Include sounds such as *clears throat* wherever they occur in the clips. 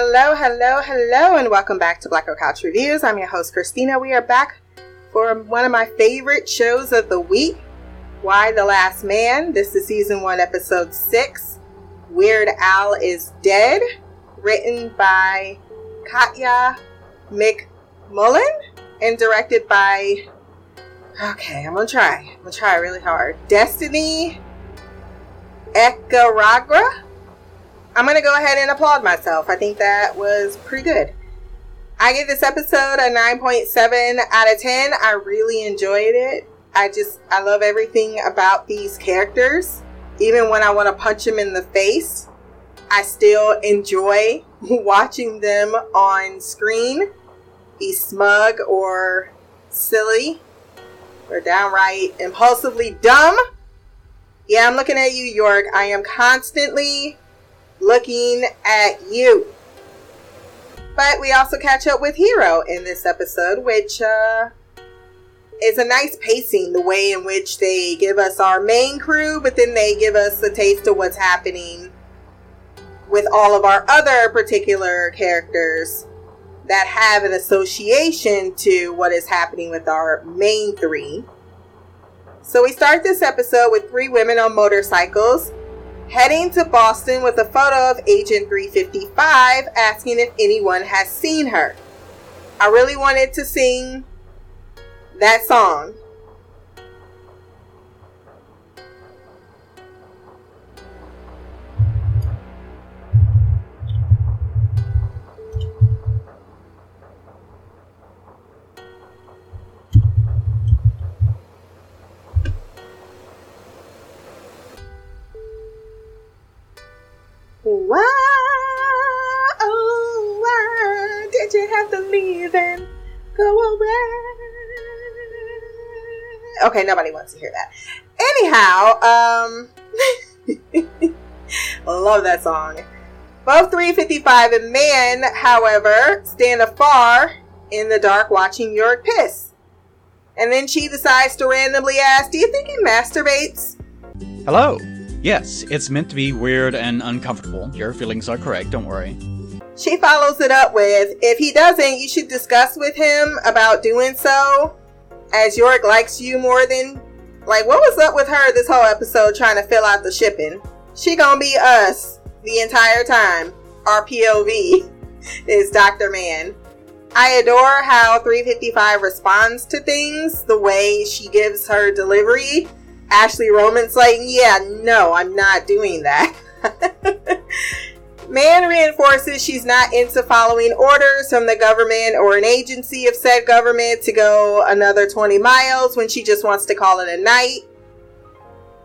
Hello, hello, hello, and welcome back to Black Girl Couch Reviews. I'm your host, Christina. We are back for one of my favorite shows of the week, Y the Last Man. This is season one, episode six. Weird Al is Dead, written by Katya McMullen and directed by. Okay, I'm gonna try. I'm gonna try really hard. Destiny Ekaragha. I'm gonna go ahead and applaud myself. I think that was pretty good. I give this episode a 9.7 out of 10. I really enjoyed it. I just, I love everything about these characters. Even when I want to punch them in the face, I still enjoy *laughs* watching them on screen be smug or silly or downright impulsively dumb. Yeah, I'm looking at you, York. I am constantly looking at you. But we also catch up with Hero in this episode, which uh, is a nice pacing, the way in which they give us our main crew, but then they give us a taste of what's happening with all of our other particular characters that have an association to what is happening with our main three. So we start this episode with three women on motorcycles heading to Boston with a photo of Agent 355 asking if anyone has seen her. I really wanted to sing that song. Why, oh, why did you have to leave and go away? Okay, nobody wants to hear that. Anyhow, um, *laughs* love that song. Both 355 and Mann, however, stand afar in the dark watching York piss. And then she decides to randomly ask, Do you think he masturbates? Hello. Yes, it's meant to be weird and uncomfortable. Your feelings are correct, don't worry. She follows it up with, If he doesn't, you should discuss with him about doing so, as York likes you more than. Like, what was up with her this whole episode trying to fill out the shipping? She gonna be us the entire time. Our POV *laughs* is Dr. Mann. I adore how 355 responds to things, the way she gives her delivery. Ashley Romans like, yeah, no, I'm not doing that. *laughs* Mann reinforces she's not into following orders from the government or an agency of said government to go another 20 miles when she just wants to call it a night.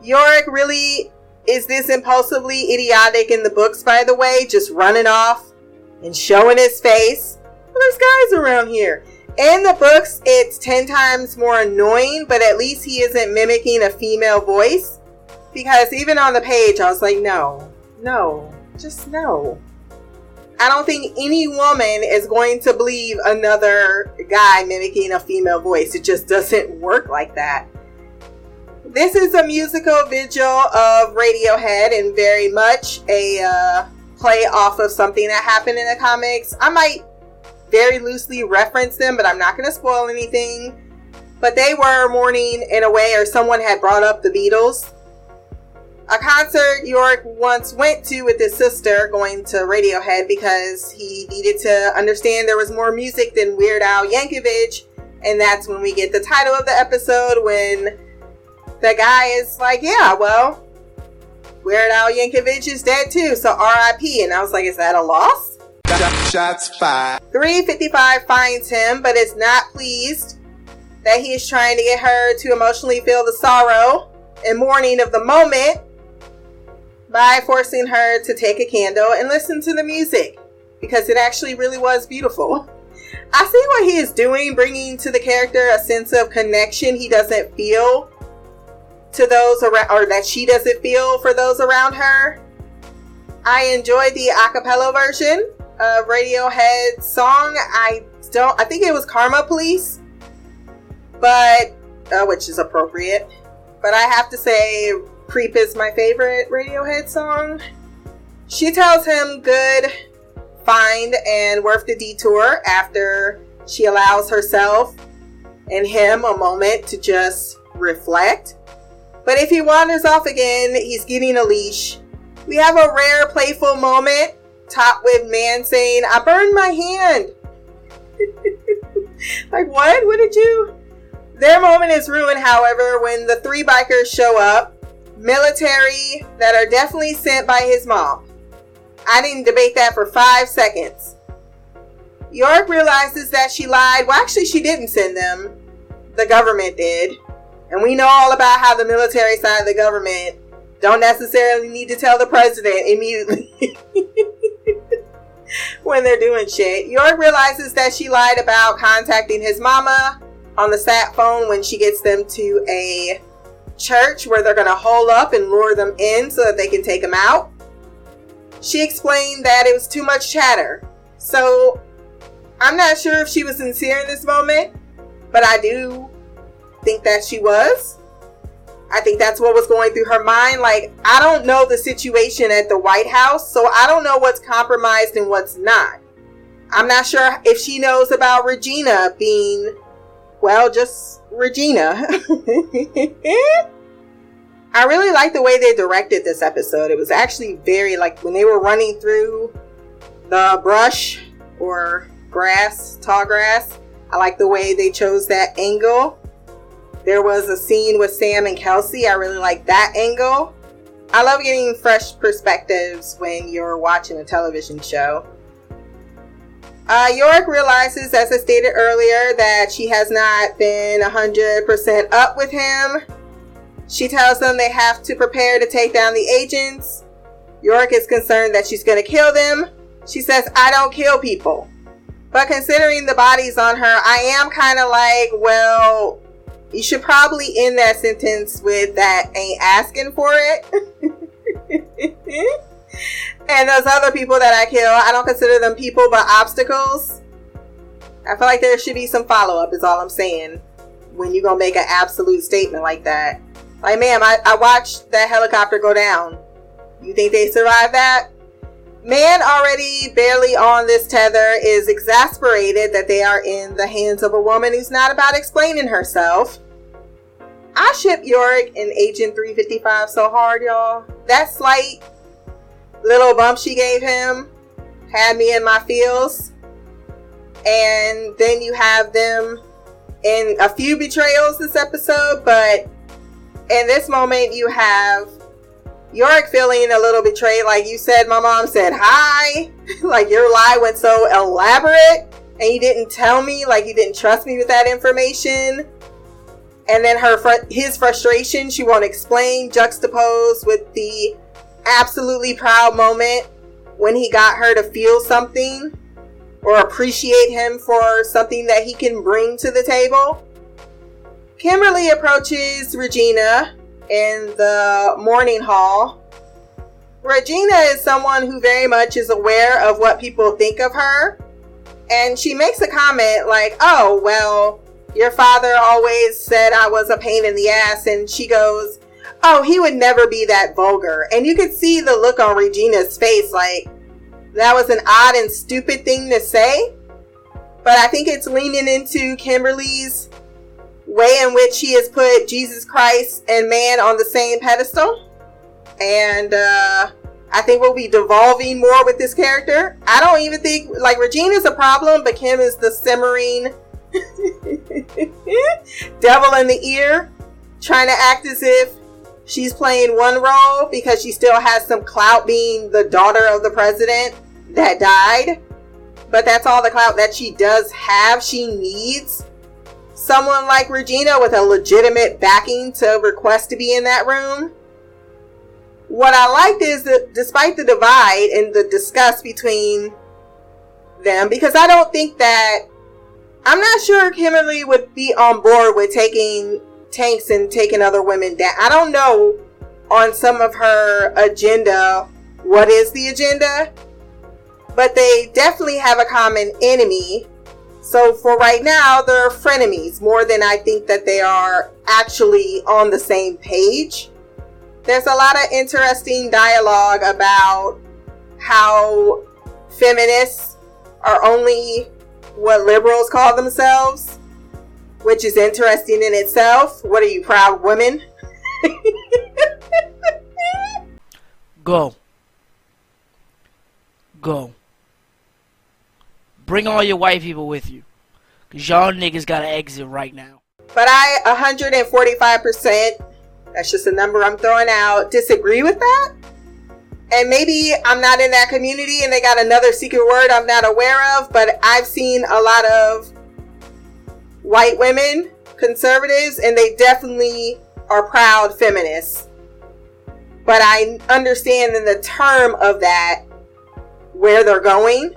Yorick really is this impulsively idiotic in the books, by the way, just running off and showing his face. Well, there's guys around here. In the books, it's 10 times more annoying, but at least he isn't mimicking a female voice. Because even on the page, I was like, no, no, just no. I don't think any woman is going to believe another guy mimicking a female voice. It just doesn't work like that. This is a musical vigil of Radiohead and very much a uh, play off of something that happened in the comics. I might very loosely reference them, but I'm not going to spoil anything. But they were mourning in a way, or someone had brought up the Beatles. A concert York once went to with his sister going to Radiohead because he needed to understand there was more music than Weird Al Yankovic. And that's when we get the title of the episode when the guy is like, Yeah, well, Weird Al Yankovic is dead too, so RIP. And I was like, Is that a loss? Shots fired. 355 finds him, but is not pleased that he is trying to get her to emotionally feel the sorrow and mourning of the moment by forcing her to take a candle and listen to the music because it actually really was beautiful. I see what he is doing, bringing to the character a sense of connection he doesn't feel to those around, or that she doesn't feel for those around her. I enjoyed the acapella version uh, Radiohead song. I don't. I think it was Karma Police, but uh, which is appropriate. But I have to say, Creep is my favorite Radiohead song. She tells him good find and worth the detour after she allows herself and him a moment to just reflect. But if he wanders off again, he's getting a leash. We have a rare playful moment, topped with Mann saying, I burned my hand. *laughs* like, what? What did you? Their moment is ruined, however, when the three bikers show up, military that are definitely sent by his mom. I didn't debate that for five seconds. York realizes that she lied. Well, actually, she didn't send them. The government did. And we know all about how the military side of the government don't necessarily need to tell the president immediately *laughs* *laughs* when they're doing shit. York realizes that she lied about contacting his mama on the sat phone when she gets them to a church where they're going to hole up and lure them in so that they can take them out. She explained that it was too much chatter. So I'm not sure if she was sincere in this moment, but I do think that she was. I think that's what was going through her mind. Like, I don't know the situation at the White House, so I don't know what's compromised and what's not. I'm not sure if she knows about Regina being, well, just Regina. *laughs* I really like the way they directed this episode. It was actually very, like, when they were running through the brush or grass, tall grass, I like the way they chose that angle. There was a scene with Sam and Kelsey. I really like that angle. I love getting fresh perspectives when you're watching a television show. Uh, York realizes, as I stated earlier, that she has not been 100% up with him. She tells them they have to prepare to take down the agents. York is concerned that she's going to kill them. She says, I don't kill people. But considering the bodies on her, I am kind of like, well, you should probably end that sentence with that ain't asking for it. *laughs* and those other people that I kill, I don't consider them people but obstacles. I feel like there should be some follow up, is all I'm saying, when you're gonna make an absolute statement like that. Like, ma'am, I, I watched that helicopter go down. You think they survived that? Mann, already barely on this tether, is exasperated that they are in the hands of a woman who's not about explaining herself. I ship York and Agent 355 so hard, y'all. That slight little bump she gave him had me in my feels. And then you have them in a few betrayals this episode, but in this moment, you have York feeling a little betrayed. Like you said, my mom said hi. *laughs* like your lie went so elaborate and you didn't tell me, like you didn't trust me with that information and then her fr- his frustration she won't explain juxtaposed with the absolutely proud moment when he got her to feel something or appreciate him for something that he can bring to the table. Kimberly approaches regina in the morning hall. Regina is someone who very much is aware of what people think of her. And she makes a comment like oh well your father always said I was a pain in the ass. And she goes, Oh, he would never be that vulgar. And you could see the look on Regina's face like that was an odd and stupid thing to say. But I think it's leaning into Kimberly's way in which she has put Jesus Christ and man on the same pedestal. And uh, I think we'll be devolving more with this character. I don't even think, like, Regina's a problem, but Kim is the simmering *laughs* devil in the ear, trying to act as if she's playing one role because she still has some clout being the daughter of the president that died. But that's all the clout that she does have. She needs someone like Regina with a legitimate backing to request to be in that room. What I liked is that despite the divide and the disgust between them, because I don't think that I'm not sure Kimberly would be on board with taking tanks and taking other women down. I don't know on some of her agenda what is the agenda, but they definitely have a common enemy. So for right now, they're frenemies more than I think that they are actually on the same page. There's a lot of interesting dialogue about how feminists are only what liberals call themselves, which is interesting in itself. What are you, proud women? *laughs* Go. Go. Bring all your white people with you. Cause y'all niggas gotta exit right now. But I 145%, that's just a number I'm throwing out, disagree with that. And maybe I'm not in that community and they got another secret word I'm not aware of, but I've seen a lot of white women, conservatives, and they definitely are proud feminists. But I understand in the term of that where they're going.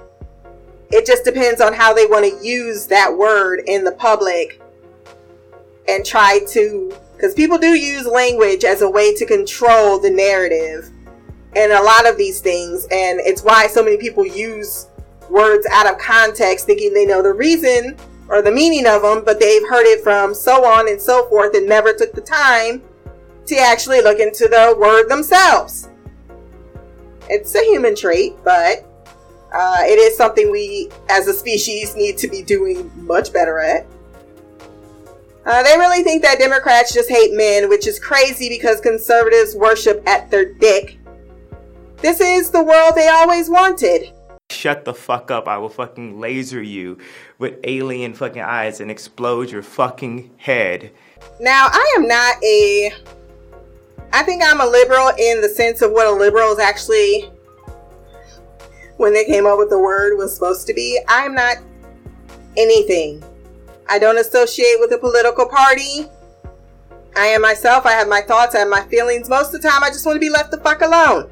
It just depends on how they want to use that word in the public and try to, because people do use language as a way to control the narrative and a lot of these things. And it's why so many people use words out of context thinking they know the reason or the meaning of them, but they've heard it from so on and so forth and never took the time to actually look into the word themselves. It's a human trait, but uh, it is something we as a species need to be doing much better at. Uh, they really think that Democrats just hate men, which is crazy because conservatives worship at their dick. This is the world they always wanted. Shut the fuck up. I will fucking laser you with alien fucking eyes and explode your fucking head. Now, I am not a. I think I'm a liberal in the sense of what a liberal is actually, when they came up with the word, was supposed to be. I'm not anything. I don't associate with a political party. I am myself. I have my thoughts. I have my feelings. Most of the time, I just want to be left the fuck alone.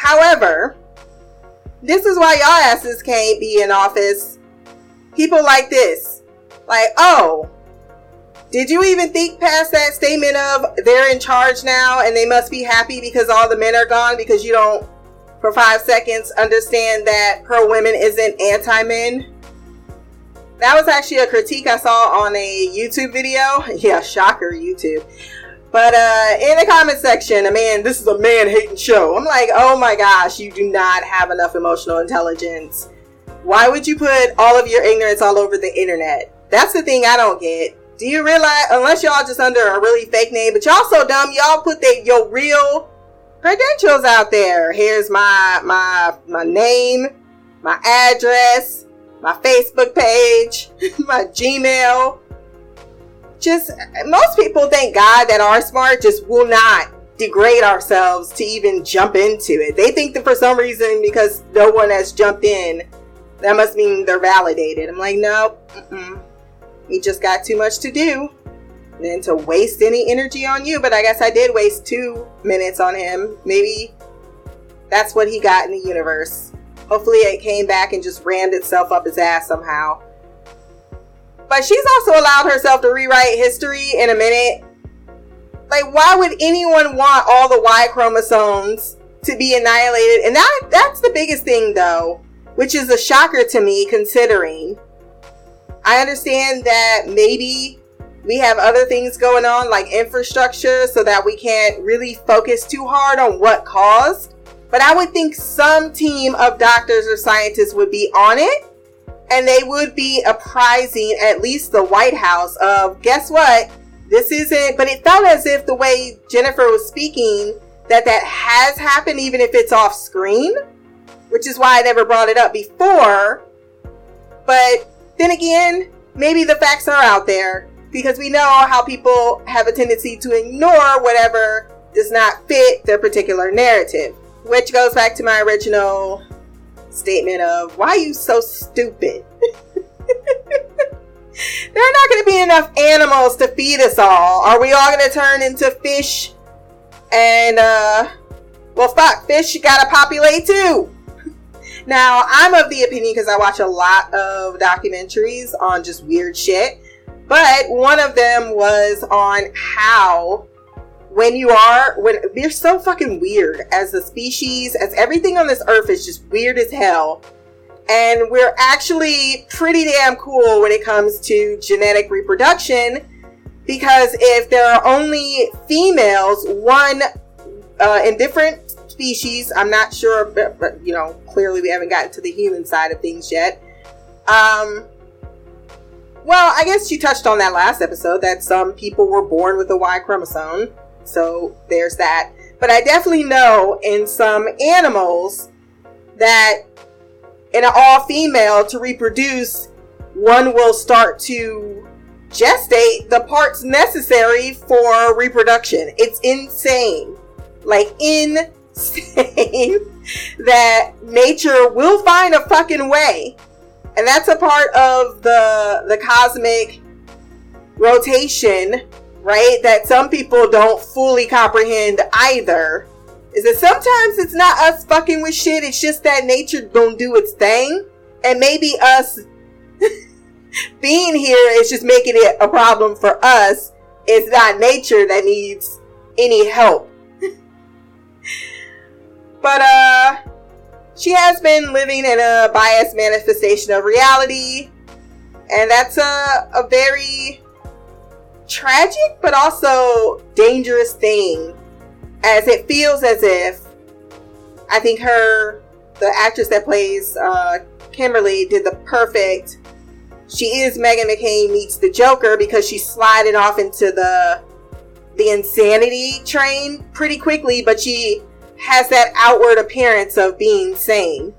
However, this is why y'all asses can't be in office. People like this. Like, oh, did you even think past that statement of they're in charge now and they must be happy because all the men are gone because you don't, for five seconds, understand that pro women isn't anti men? That was actually a critique I saw on a YouTube video. *laughs* Yeah, shocker, YouTube. But uh, in the comment section, a man, this is a man hating show. I'm like, oh my gosh, you do not have enough emotional intelligence. Why would you put all of your ignorance all over the internet? That's the thing I don't get. Do you realize, unless y'all just under a really fake name, but y'all so dumb, y'all put your real credentials out there. Here's my my my name, my address, my Facebook page, *laughs* my Gmail. Just most people, thank God, that are smart just will not degrade ourselves to even jump into it. They think that for some reason, because no one has jumped in, that must mean they're validated. I'm like, no, mm we just got too much to do than to waste any energy on you. But I guess I did waste two minutes on him. Maybe that's what he got in the universe. Hopefully, it came back and just rammed itself up his ass somehow. But she's also allowed herself to rewrite history in a minute. Like, why would anyone want all the Y chromosomes to be annihilated? And that that's the biggest thing, though, which is a shocker to me, considering I understand that maybe we have other things going on, like infrastructure, so that we can't really focus too hard on what caused. But I would think some team of doctors or scientists would be on it and they would be apprising at least the White House of guess what? This isn't, but it felt as if the way Jennifer was speaking that that has happened, even if it's off screen, which is why I never brought it up before. But then again, maybe the facts are out there because we know how people have a tendency to ignore whatever does not fit their particular narrative, which goes back to my original statement of why are you so stupid? *laughs* there are not going to be enough animals to feed us all. Are we all going to turn into fish? And, uh, well, fuck, fish got to populate too. *laughs* Now, I'm of the opinion because I watch a lot of documentaries on just weird shit, but one of them was on how when you are when we're so fucking weird as a species, as everything on this earth is just weird as hell. And we're actually pretty damn cool when it comes to genetic reproduction because if there are only females, one uh, in different species. I'm not sure, but, but you know, clearly we haven't gotten to the human side of things yet. Um, well, I guess you touched on that last episode that some people were born with a Y chromosome. So there's that. But I definitely know in some animals that in an all female to reproduce, one will start to gestate the parts necessary for reproduction. It's insane. Like, insane *laughs* that nature will find a fucking way. And that's a part of the the cosmic rotation, right? That some people don't fully comprehend either. Is that sometimes it's not us fucking with shit, it's just that nature don't do its thing. And maybe us *laughs* being here is just making it a problem for us. It's not nature that needs any help. *laughs* but uh she has been living in a biased manifestation of reality. And that's a, a very tragic but also dangerous thing. As it feels as if I think her the actress that plays uh, Kimberly did the perfect she is Meghan McCain meets the Joker because she's sliding off into the the insanity train pretty quickly, but she has that outward appearance of being sane.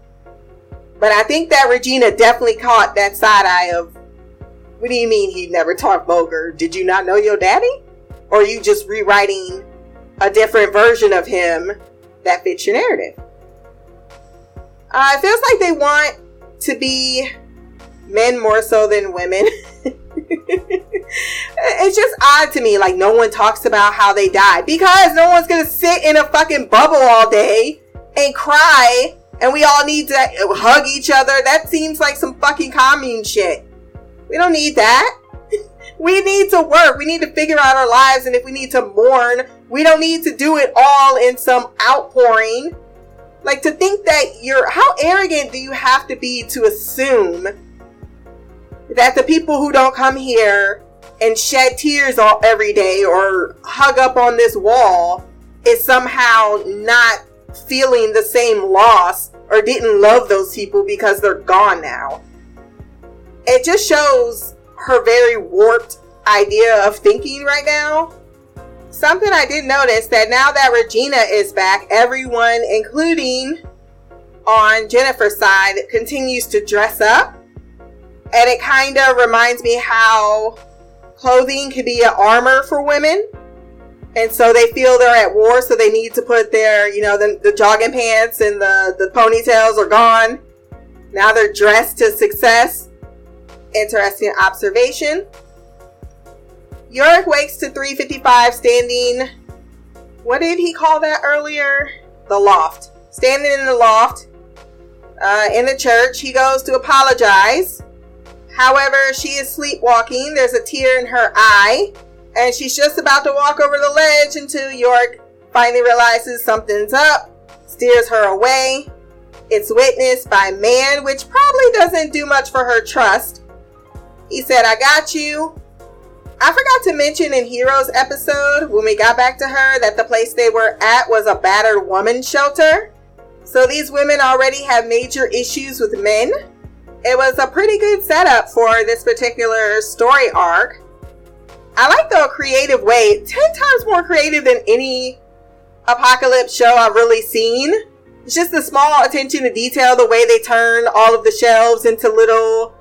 But I think that Regina definitely caught that side eye of, what do you mean he never talked vulgar? Did you not know your daddy? Or you just rewriting a different version of him that fits your narrative? Uh, it feels like they want to be men more so than women. *laughs* it's just odd to me. Like, no one talks about how they died because no one's gonna sit in a fucking bubble all day and cry and we all need to hug each other. That seems like some fucking commune shit. We don't need that. *laughs* we need to work. We need to figure out our lives. And if we need to mourn, we don't need to do it all in some outpouring. Like to think that you're, how arrogant do you have to be to assume that the people who don't come here and shed tears all every day or hug up on this wall is somehow not feeling the same loss or didn't love those people because they're gone now. It just shows her very warped idea of thinking right now. Something I did notice that now that Regina is back, everyone, including on Jennifer's side, continues to dress up. And it kind of reminds me how clothing can be an armor for women. And so they feel they're at war, so they need to put their, you know, the, the jogging pants and the, the ponytails are gone. Now they're dressed to success. Interesting observation. Yorick wakes to 355 standing. What did he call that earlier? The loft. Standing in the loft uh, in the church. He goes to apologize. However, she is sleepwalking. There's a tear in her eye, and she's just about to walk over the ledge until York finally realizes something's up, steers her away. It's witnessed by Mann, which probably doesn't do much for her trust. He said, I got you. I forgot to mention in Heroes episode when we got back to her that the place they were at was a battered woman shelter. So these women already have major issues with men it was a pretty good setup for this particular story arc. I like the creative way, 10 times more creative than any apocalypse show I've really seen. It's just the small attention to detail, the way they turn all of the shelves into little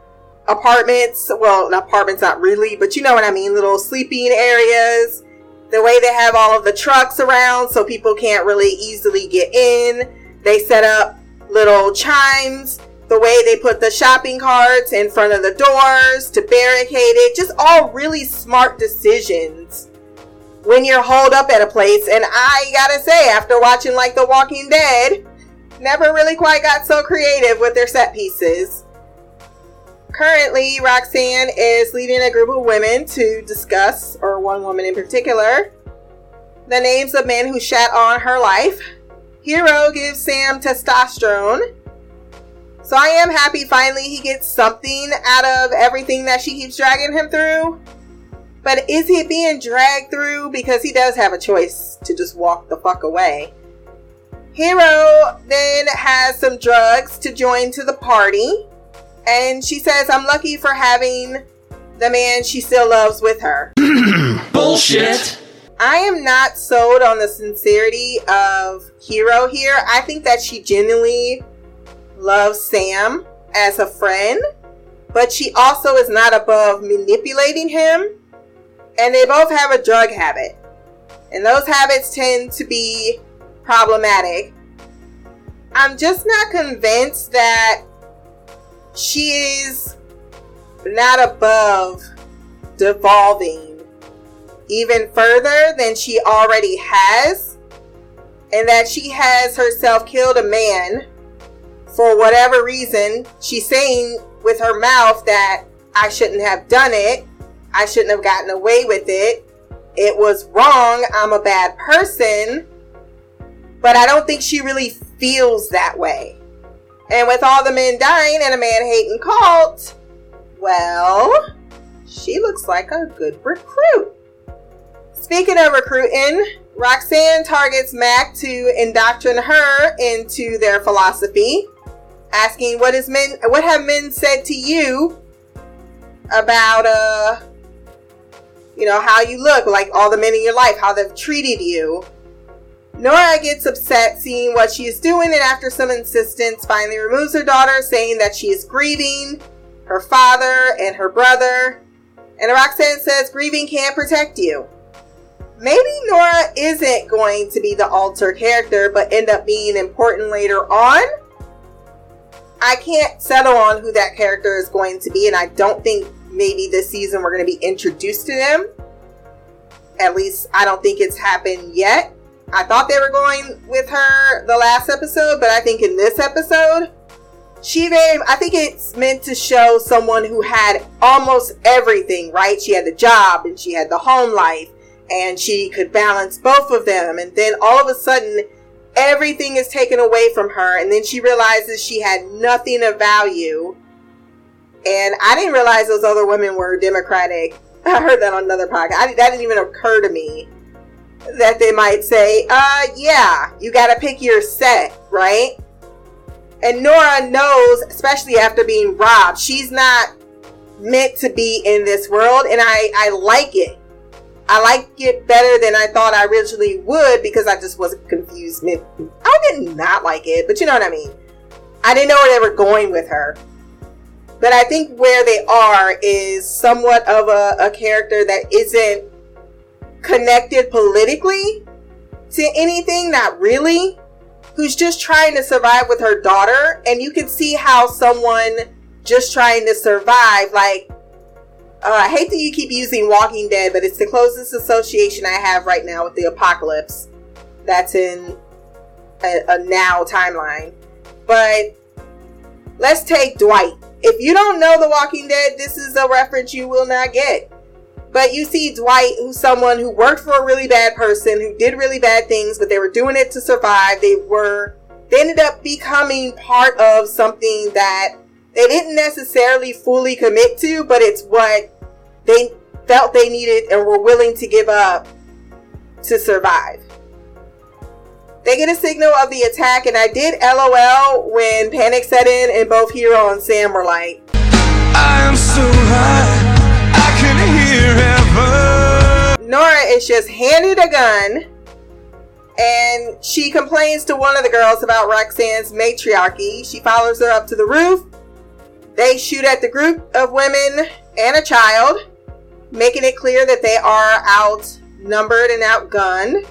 apartments. Well, apartments, not really, but you know what I mean, little sleeping areas. The way they have all of the trucks around so people can't really easily get in. They set up little chimes the way they put the shopping carts in front of the doors to barricade it, just all really smart decisions when you're holed up at a place. And I gotta say, after watching like The Walking Dead, never really quite got so creative with their set pieces. Currently, Roxanne is leading a group of women to discuss, or one woman in particular, the names of men who shat on her life. Hero gives Sam testosterone so I am happy finally he gets something out of everything that she keeps dragging him through. But is he being dragged through because he does have a choice to just walk the fuck away? Hero then has some drugs to join to the party. And she says, I'm lucky for having the man she still loves with her. *clears throat* Bullshit. I am not sold on the sincerity of Hero here. I think that she genuinely loves Sam as a friend, but she also is not above manipulating him. And they both have a drug habit. And those habits tend to be problematic. I'm just not convinced that she is not above devolving even further than she already has, and that she has herself killed a man for whatever reason. She's saying with her mouth that I shouldn't have done it, I shouldn't have gotten away with it, it was wrong, I'm a bad person, but I don't think she really feels that way. And with all the men dying and a man hating cult, well, she looks like a good recruit. Speaking of recruiting, Roxanne targets Mac to indoctrinate her into their philosophy, asking what is men what have men said to you about uh you know how you look, like all the men in your life, how they've treated you. Nora gets upset seeing what she is doing and after some insistence finally removes her daughter, saying that she is grieving her father and her brother. And Roxanne says grieving can't protect you. Maybe Nora isn't going to be the alter character, but end up being important later on. I can't settle on who that character is going to be, and I don't think maybe this season we're going to be introduced to them. At least I don't think it's happened yet. I thought they were going with her the last episode, but I think in this episode, she very I think it's meant to show someone who had almost everything, right? She had the job and she had the home life and she could balance both of them. And then all of a sudden everything is taken away from her. And then she realizes she had nothing of value. And i didn't realize those other women were democratic. *laughs* I heard that on another podcast. I, that didn't even occur to me that they might say uh yeah you gotta pick your set right and nora knows especially after being robbed she's not meant to be in this world and i i like it I like it better than I thought I originally would because I just was confused. I did not like it, but you know what I mean. I didn't know where they were going with her. But I think where they are is somewhat of a, a character that isn't connected politically to anything, not really, who's just trying to survive with her daughter. And you can see how someone just trying to survive, like, uh, I hate that you keep using Walking Dead, but it's the closest association I have right now with the apocalypse. That's in a, a now timeline. But let's take Dwight. If you don't know The Walking Dead, this is a reference you will not get. But you see Dwight, who's someone who worked for a really bad person, who did really bad things, but they were doing it to survive. They were, they ended up becoming part of something that they didn't necessarily fully commit to, but it's what they felt they needed and were willing to give up to survive. They get a signal of the attack, and I did LOL when panic set in, and both Hero and Sam were like, I am so high, Nora is just handed a gun, and she complains to one of the girls about Roxanne's matriarchy. She follows her up to the roof. They shoot at the group of women and a child making it clear that they are outnumbered and outgunned.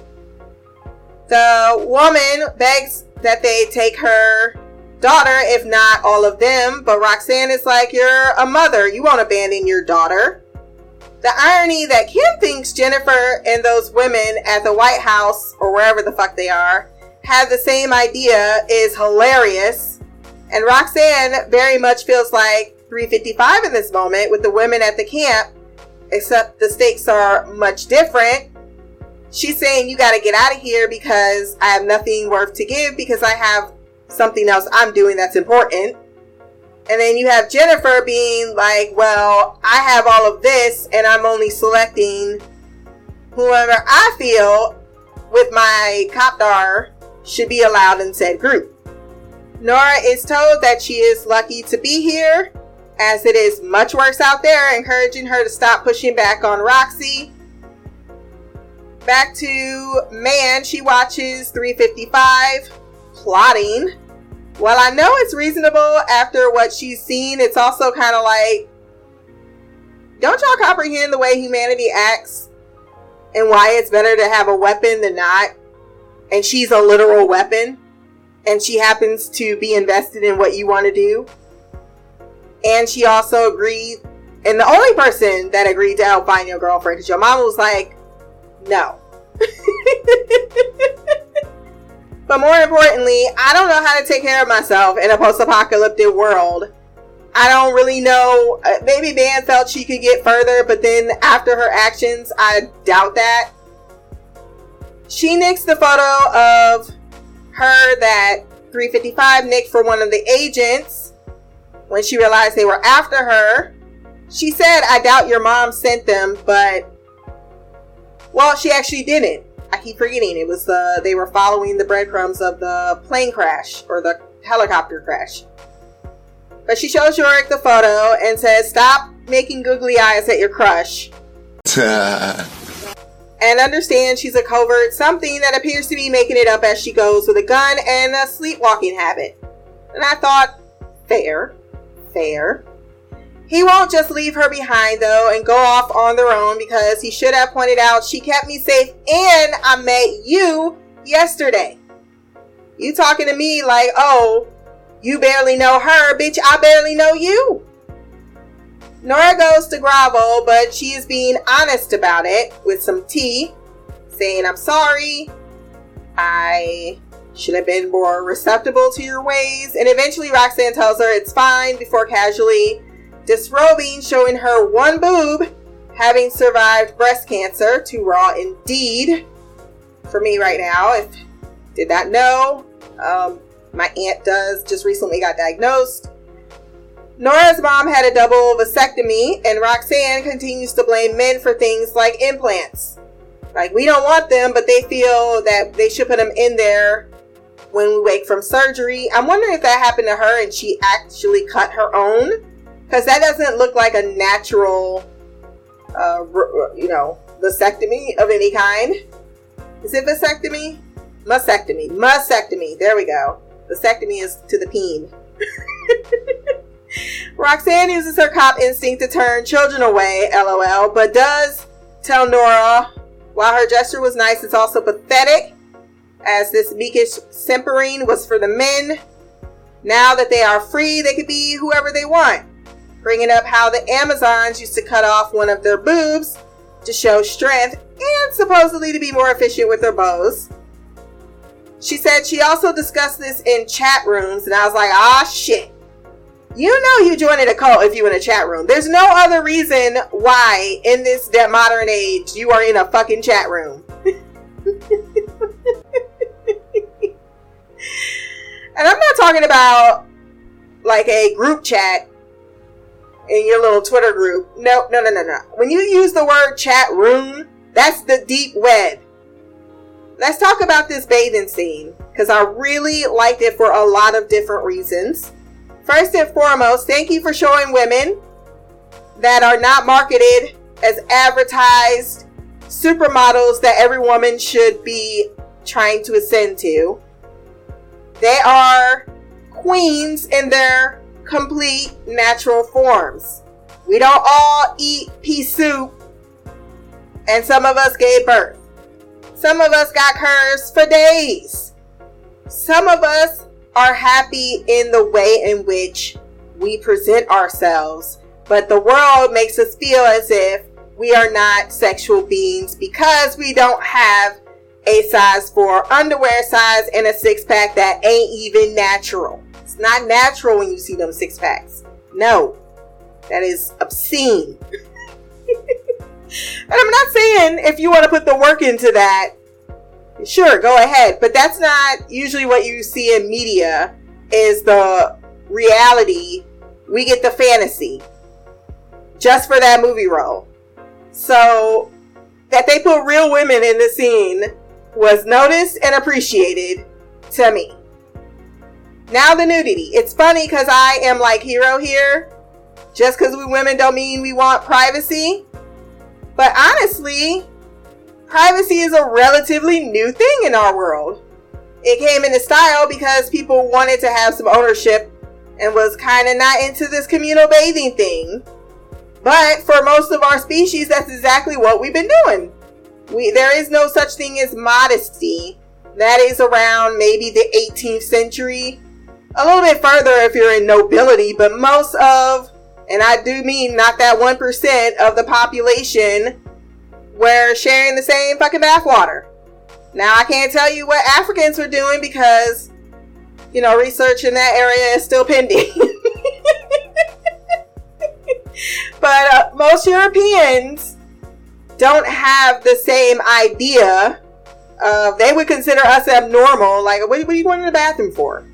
The woman begs that they take her daughter, if not all of them, but Roxanne is like, You're a mother, you won't abandon your daughter. The irony that Kim thinks Jennifer and those women at the White House, or wherever the fuck they are, have the same idea is hilarious. And Roxanne very much feels like 355 in this moment with the women at the camp except the stakes are much different. She's saying you got to get out of here because I have nothing worth to give because I have something else I'm doing that's important. And then you have Jennifer being like, well, I have all of this and I'm only selecting whoever I feel with my Copdar should be allowed in said group. Nora is told that she is lucky to be here, as it is much worse out there, encouraging her to stop pushing back on Roxy. Back to Mann, she watches 355, plotting. While I know it's reasonable after what she's seen, it's also kind of like, don't y'all comprehend the way humanity acts and why it's better to have a weapon than not? And she's a literal weapon and she happens to be invested in what you want to do. And she also agreed, and the only person that agreed to help find your girlfriend, because your mama was like, no. *laughs* but more importantly, I don't know how to take care of myself in a post apocalyptic world. I don't really know. Uh, maybe Van felt she could get further, but then after her actions, I doubt that. She nixed the photo of her that 355 nicked for one of the agents when she realized they were after her. She said, I doubt your mom sent them, but well, she actually didn't. I keep forgetting it was the they were following the breadcrumbs of the plane crash or the helicopter crash. But she shows Yorick the photo and says, Stop making googly eyes at your crush *laughs* and understand she's a covert something that appears to be making it up as she goes with a gun and a sleepwalking habit. And I thought, fair, fair. He won't just leave her behind though and go off on their own because he should have pointed out she kept me safe and I met you yesterday. You talking to me like, oh, you barely know her, bitch, I barely know you. Nora goes to grovel, but she is being honest about it with some tea, saying, I'm sorry. I should have been more receptive to your ways. And eventually, Roxanne tells her it's fine before casually disrobing, showing her one boob, having survived breast cancer. Too raw indeed for me right now. If did not know, um, my aunt does just recently got diagnosed Nora's mom had a double vasectomy, and Roxanne continues to blame men for things like implants. Like, we don't want them, but they feel that they should put them in there when we wake from surgery. I'm wondering if that happened to her and she actually cut her own. Because that doesn't look like a natural, uh, you know, vasectomy of any kind. Is it vasectomy? Mastectomy. Mastectomy. There we go. Vasectomy is to the peen. *laughs* Roxanne uses her cop instinct to turn children away, lol, but does tell Nora while her gesture was nice, it's also pathetic, as this meekish simpering was for the men. Now that they are free, they could be whoever they want. Bringing up how the Amazons used to cut off one of their boobs to show strength and supposedly to be more efficient with their bows. She said she also discussed this in chat rooms, and I was like, ah, shit you know you joining a cult if you in a chat room. There's no other reason why in this modern age you are in a fucking chat room. *laughs* and I'm not talking about like a group chat in your little Twitter group. No, no, no, no, no. When you use the word chat room, that's the deep web. Let's talk about this bathing scene because I really liked it for a lot of different reasons. First and foremost, thank you for showing women that are not marketed as advertised supermodels that every woman should be trying to ascend to. They are queens in their complete natural forms. We don't all eat pea soup, and some of us gave birth. Some of us got cursed for days. Some of us are happy in the way in which we present ourselves, but the world makes us feel as if we are not sexual beings because we don't have a size 4 underwear size and a six pack that ain't even natural. Not natural when you see them six packs. No, that is obscene. *laughs* and I'm not saying if you want to put the work into that, sure, go ahead. But that's not usually what you see in media is the reality. We get the fantasy just for that movie role. So that they put real women in the scene was noticed and appreciated. to me. Now the nudity. It's funny because I am like hero here. Just because we women don't mean we want privacy. But honestly, privacy is a relatively new thing in our world. It came into style because people wanted to have some ownership and was kind of not into this communal bathing thing. But for most of our species, that's exactly what we've been doing. We, there is no such thing as modesty. That is around maybe the 18th century. A little bit further if you're in nobility, but most of, and I do mean not that 1% of the population, were sharing the same fucking bathwater. Now, I can't tell you what Africans were doing because, you know, research in that area is still pending. *laughs* but uh, most Europeans don't have the same idea. They would consider us abnormal. Like, what, what are you going to the bathroom for?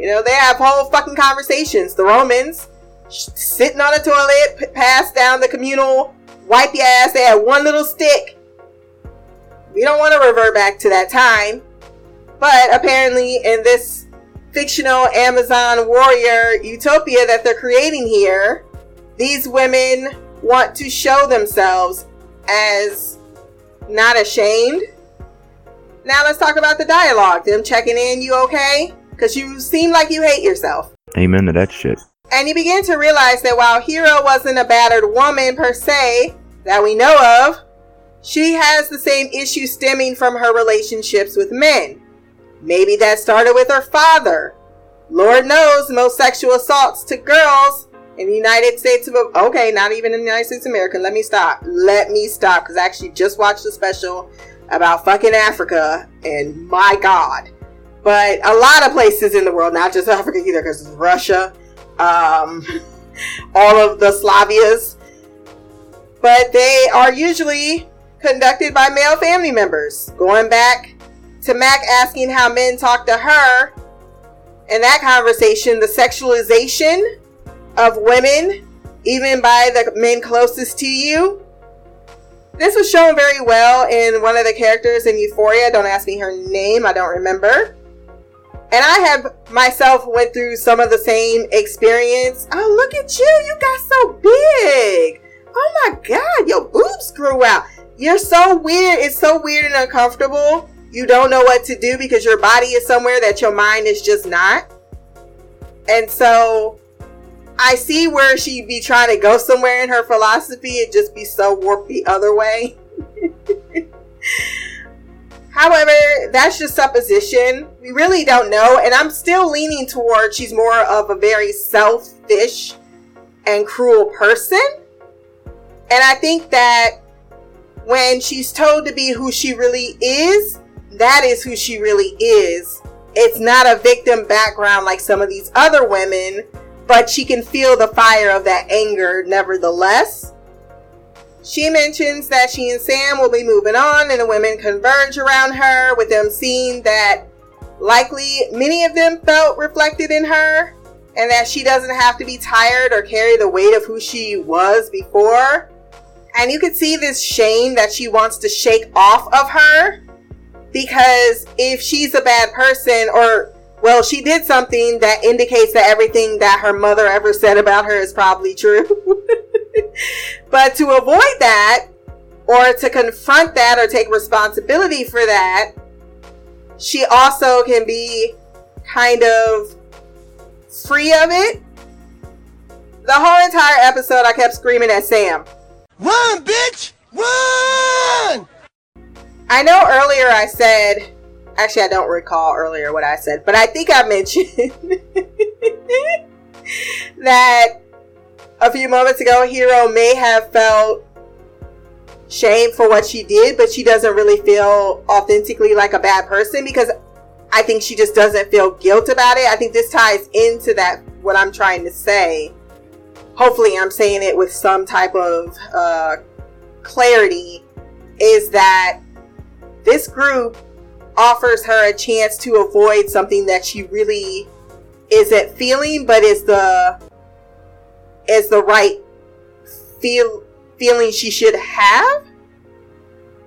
You know, they have whole fucking conversations. The Romans sitting on a toilet, pass down the communal, wipe your ass. They had one little stick we don't want to revert back to that time. But apparently, in this fictional Amazon warrior utopia that they're creating here, these women want to show themselves as not ashamed. Now let's talk about the dialogue. Them checking in, you okay? Because you seem like you hate yourself. Amen to that shit. And you begin to realize that while Hero wasn't a battered woman per se, that we know of, she has the same issues stemming from her relationships with men. Maybe that started with her father. Lord knows most sexual assaults to girls in the United States of okay, not even in the United States of America. Let me stop. Let me stop because I actually just watched a special about fucking Africa and my God. But a lot of places in the world, not just Africa either, because Russia, um, *laughs* all of the Slavias, but they are usually conducted by male family members. Going back to Mac asking how men talk to her, in that conversation, the sexualization of women, even by the men closest to you. This was shown very well in one of the characters in Euphoria. Don't ask me her name, I don't remember. And I have myself went through some of the same experience. Oh, look at you. You got so big. Oh my God, your boobs grew out you're so weird. It's so weird and uncomfortable. You don't know what to do because your body is somewhere that your mind is just not. And so I see where she'd be trying to go somewhere in her philosophy and just be so warped the other way. *laughs* However, that's just supposition. We really don't know. And I'm still leaning towards she's more of a very selfish and cruel person. And I think that when she's told to be who she really is, that is who she really is. It's not a victim background like some of these other women, but she can feel the fire of that anger nevertheless. She mentions that she and Sam will be moving on and the women converge around her, with them seeing that likely many of them felt reflected in her and that she doesn't have to be tired or carry the weight of who she was before. And you can see this shame that she wants to shake off of her because if she's a bad person or well, she did something that indicates that everything that her mother ever said about her is probably true. *laughs* *laughs* but to avoid that or to confront that or take responsibility for that, she also can be kind of free of it. The whole entire episode, I kept screaming at Sam. Run, bitch! Run! I know earlier I said, actually, I don't recall earlier what I said, but I think I mentioned *laughs* that a few moments ago, Hero may have felt shame for what she did, but she doesn't really feel authentically like a bad person because I think she just doesn't feel guilt about it. I think this ties into that, what I'm trying to say hopefully I'm saying it with some type of uh, clarity, is that this group offers her a chance to avoid something that she really isn't feeling, but is the is the right feel feeling she should have.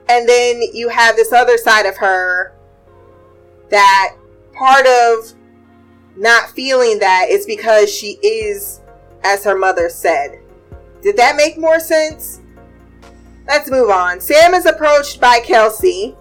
And then you have this other side of her that part of not feeling that is because she is, as her mother said. Did that make more sense? Let's move on. Sam is approached by Kelsey.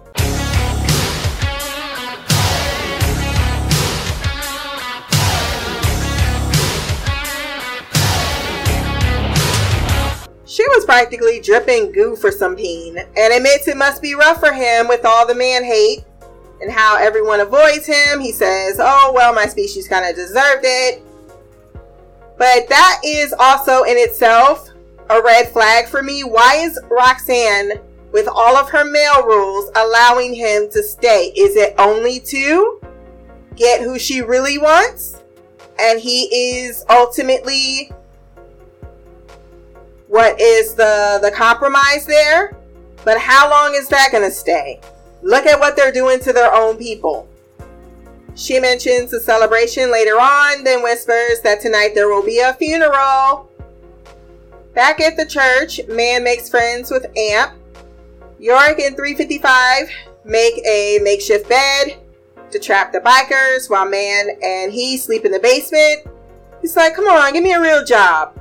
Was practically dripping goo for some peen and admits it must be rough for him with all the man hate and how everyone avoids him. He says, Oh, well, my species kind of deserved it. But that is also in itself a red flag for me. Why is Roxanne, with all of her male rules, allowing him to stay? Is it only to get who she really wants? And he is ultimately what is the the compromise there? But how long is that going to stay? Look at what they're doing to their own people. She mentions a celebration later on, then whispers that tonight there will be a funeral. Back at the church, Mann makes friends with Amp. Yorick and 355 make a makeshift bed to trap the bikers while Mann and he sleep in the basement. He's like, come on, give me a real job.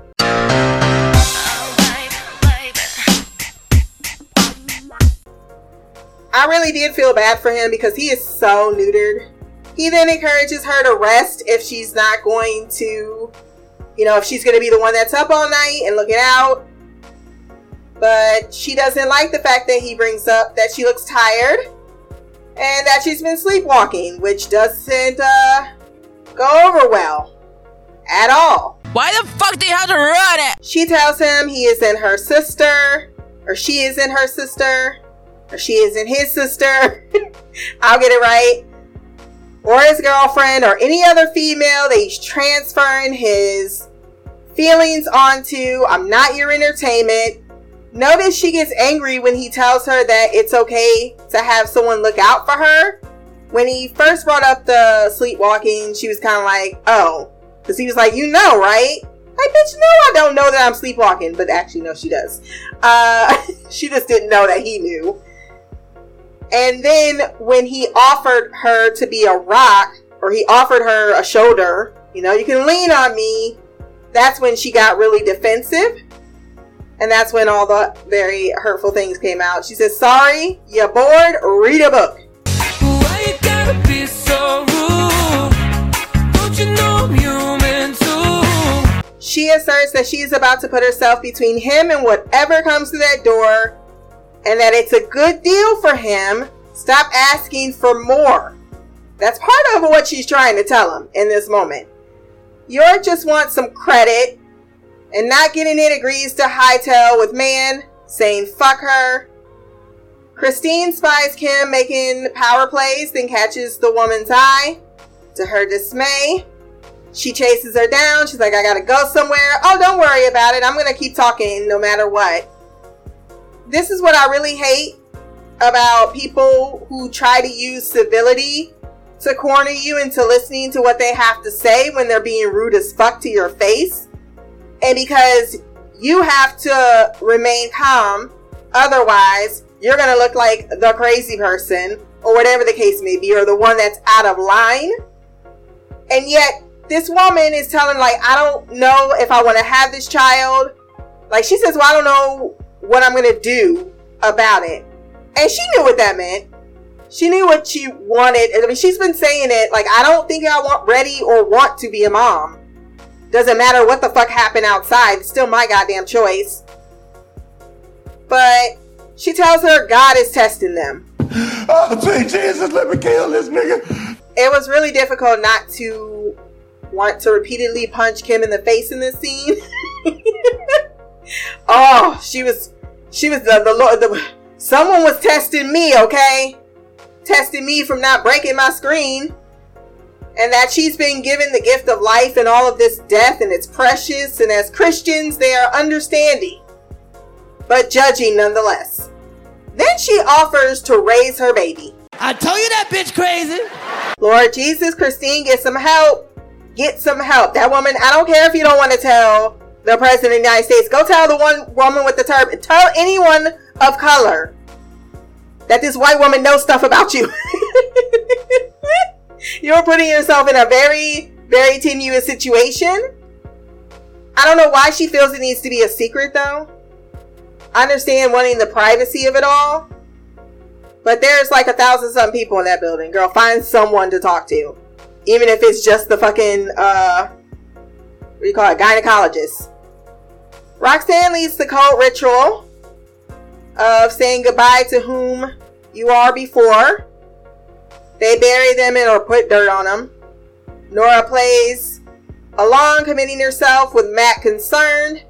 I really did feel bad for him because he is so neutered. He then encourages her to rest if she's not going to, you know, if she's going to be the one that's up all night and looking out. But she doesn't like the fact that he brings up that she looks tired and that she's been sleepwalking, which doesn't uh, go over well at all. Why the fuck do you have to run it? She tells him he is in her sister, or she is in her sister, she isn't his sister. *laughs* I'll get it right. Or his girlfriend, or any other female that he's transferring his feelings onto. I'm not your entertainment. Notice she gets angry when he tells her that it's okay to have someone look out for her. When he first brought up the sleepwalking, she was kind of like, oh. Because he was like, you know, right? Like, bitch, no, I don't know that I'm sleepwalking. But actually, no, she does. Uh, *laughs* she just didn't know that he knew. And then when he offered her to be a rock, or he offered her a shoulder, you know, you can lean on me, that's when she got really defensive. And that's when all the very hurtful things came out. She says, Sorry, you're bored? Read a book. Why you so rude? Don't you know I'm human too? She asserts that she is about to put herself between him and whatever comes to that door, and that it's a good deal for him. Stop asking for more. That's part of what she's trying to tell him in this moment. Yorick just wants some credit, and not getting it agrees to hightail with Mann, saying fuck her. Christine spies Kim making power plays, then catches the woman's eye. To her dismay, she chases her down. She's like, I gotta go somewhere. Oh, don't worry about it. I'm gonna keep talking no matter what. This is what I really hate about people who try to use civility to corner you into listening to what they have to say when they're being rude as fuck to your face. And because you have to remain calm, otherwise, you're gonna look like the crazy person or whatever the case may be, or the one that's out of line. And yet, this woman is telling, like, I don't know if I want to have this child. Like, she says, Well, I don't know what I'm gonna do about it. And she knew what that meant. She knew what she wanted. I mean, she's been saying it like, I don't think I want ready or want to be a mom. Doesn't matter what the fuck happened outside. It's still my goddamn choice. But she tells her God is testing them. *gasps* Oh, sweet Jesus, let me kill this nigga. It was really difficult not to want to repeatedly punch Kim in the face in this scene. *laughs* oh, she was, she was the, the Lord, the, someone was testing me, okay? Testing me from not breaking my screen. And that she's been given the gift of life and all of this death and it's precious. And as Christians, they are understanding, but judging nonetheless. Then she offers to raise her baby. I told you that bitch crazy. Lord Jesus, Christine, get some help. Get some help. That woman, I don't care if you don't want to tell the President of the United States. Go tell the one woman with the turban. Tell anyone of color that this white woman knows stuff about you. *laughs* You're putting yourself in a very, very tenuous situation. I don't know why she feels it needs to be a secret though. I understand wanting the privacy of it all. But there's like a thousand some people in that building. Girl, find someone to talk to. Even if it's just the fucking uh what do you call it? Gynecologist. Roxanne leads the cult ritual of saying goodbye to whom you are before. They bury them in or put dirt on them. Nora plays along, committing herself with Matt concerned.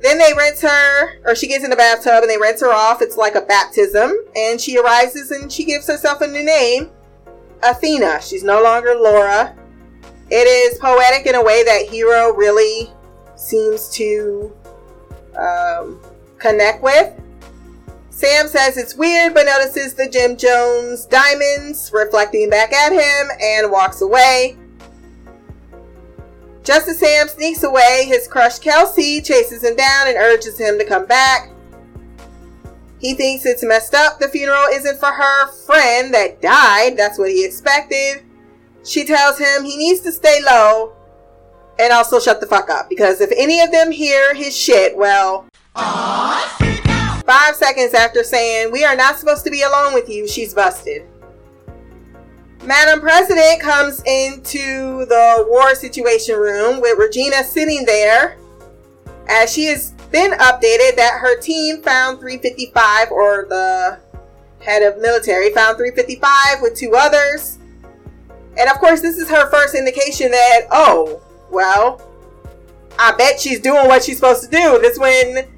Then they rinse her, or she gets in the bathtub and they rinse her off. It's like a baptism. And she arises and she gives herself a new name Athena. She's no longer Nora. It is poetic in a way that Hero really seems to um, connect with. Sam says it's weird, but notices the Jim Jones diamonds reflecting back at him and walks away. Just as Sam sneaks away, his crush Kelsey chases him down and urges him to come back. He thinks it's messed up. The funeral isn't for her friend that died. That's what he expected. She tells him he needs to stay low and also shut the fuck up because if any of them hear his shit, well. Five seconds after saying, We are not supposed to be alone with you, she's busted. Madam President comes into the war situation room with Regina sitting there as she has been updated that her team found 355 or the head of military found 355 with two others. And of course, this is her first indication that, oh, well, I bet she's doing what she's supposed to do. This when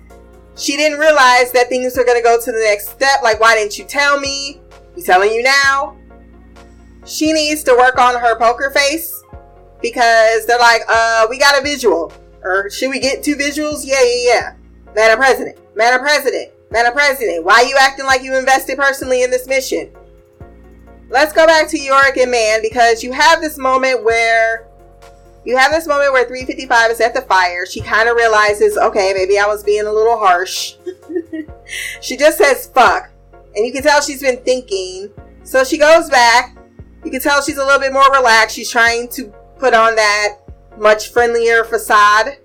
she didn't realize that things going to go to the next step. Like, why didn't you tell me? I'm telling you now. She needs to work on her poker face because they're like, uh, we got a visual. Or should we get two visuals? Yeah, yeah, yeah. Madam President, Madam President, Madam President, why are you acting like you invested personally in this mission? Let's go back to Yorick and Mann because you have this moment where you have this moment where 355 is at the fire. She kind of realizes, okay, maybe I was being a little harsh. *laughs* she just says fuck. And you can tell she's been thinking. So she goes back. You can tell she's a little bit more relaxed. She's trying to put on that much friendlier facade.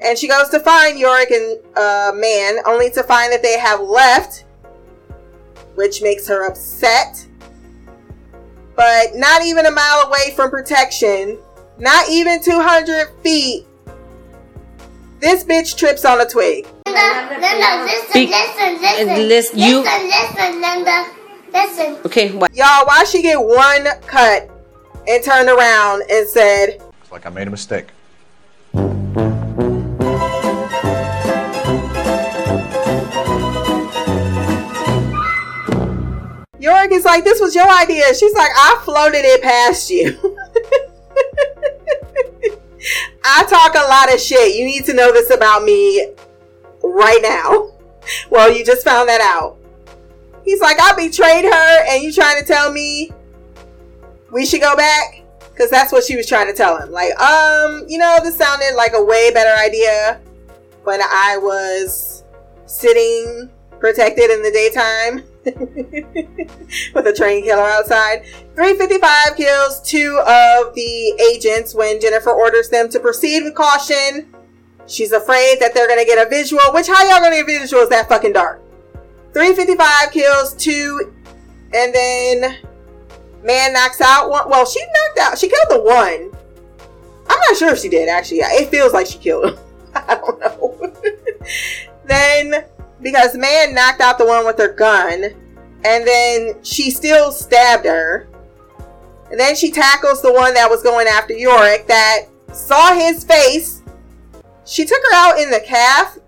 And she goes to find Yorick and uh, Mann, only to find that they have left, which makes her upset. But not even a mile away from protection, not even 200 feet, this bitch trips on a twig. Linda, Linda, listen, Be- listen, listen. and listen, you- Listen, listen, Linda. Listen. Okay, what? Y'all, why she get one cut and turned around and said, It's like I made a mistake. Yorick is like, this was your idea. She's like, I floated it past you. *laughs* I talk a lot of shit. You need to know this about me right now. Well, you just found that out. He's like, I betrayed her, and you trying to tell me we should go back? Because that's what she was trying to tell him. Like, um, you know, this sounded like a way better idea when I was sitting protected in the daytime *laughs* with a train killer outside. 355 kills two of the agents when Jennifer orders them to proceed with caution. She's afraid that they're gonna get a visual, which how y'all gonna get a visuals that fucking dark? 355 kills two, and then Mann knocks out one. Well, she knocked out, she killed the one. I'm not sure if she did actually. It feels like she killed him. *laughs* I don't know. *laughs* then because Mann knocked out the one with her gun, and then she still stabbed her. And then she tackles the one that was going after Yorick that saw his face. She took her out in the calf.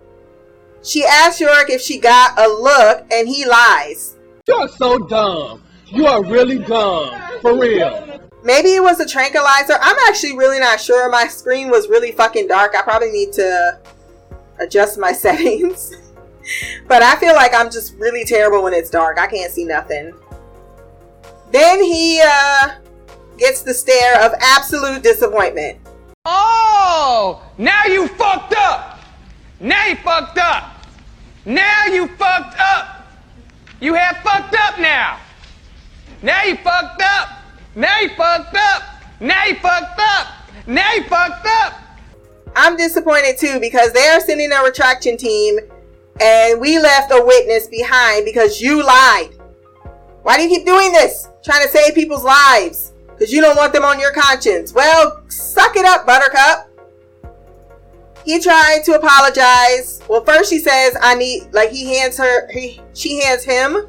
She asked Yorick if she got a look, and he lies. You're so dumb. You are really dumb. For real. Maybe it was a tranquilizer. I'm actually really not sure. My screen was really fucking dark. I probably need to adjust my *laughs* settings. But I feel like I'm just really terrible when it's dark. I can't see nothing. Then he uh gets the stare of absolute disappointment. Oh, now you fucked up. Now you fucked up. Now you fucked up. You have fucked up now. Now you fucked up. Now you fucked up. Now you fucked up. Now you fucked up. I'm disappointed too because they are sending a retraction team and we left a witness behind because you lied. Why do you keep doing this? Trying to save people's lives because you don't want them on your conscience. Well, suck it up, Buttercup. He tried to apologize. Well, first she says, "I need," like he hands her, he she hands him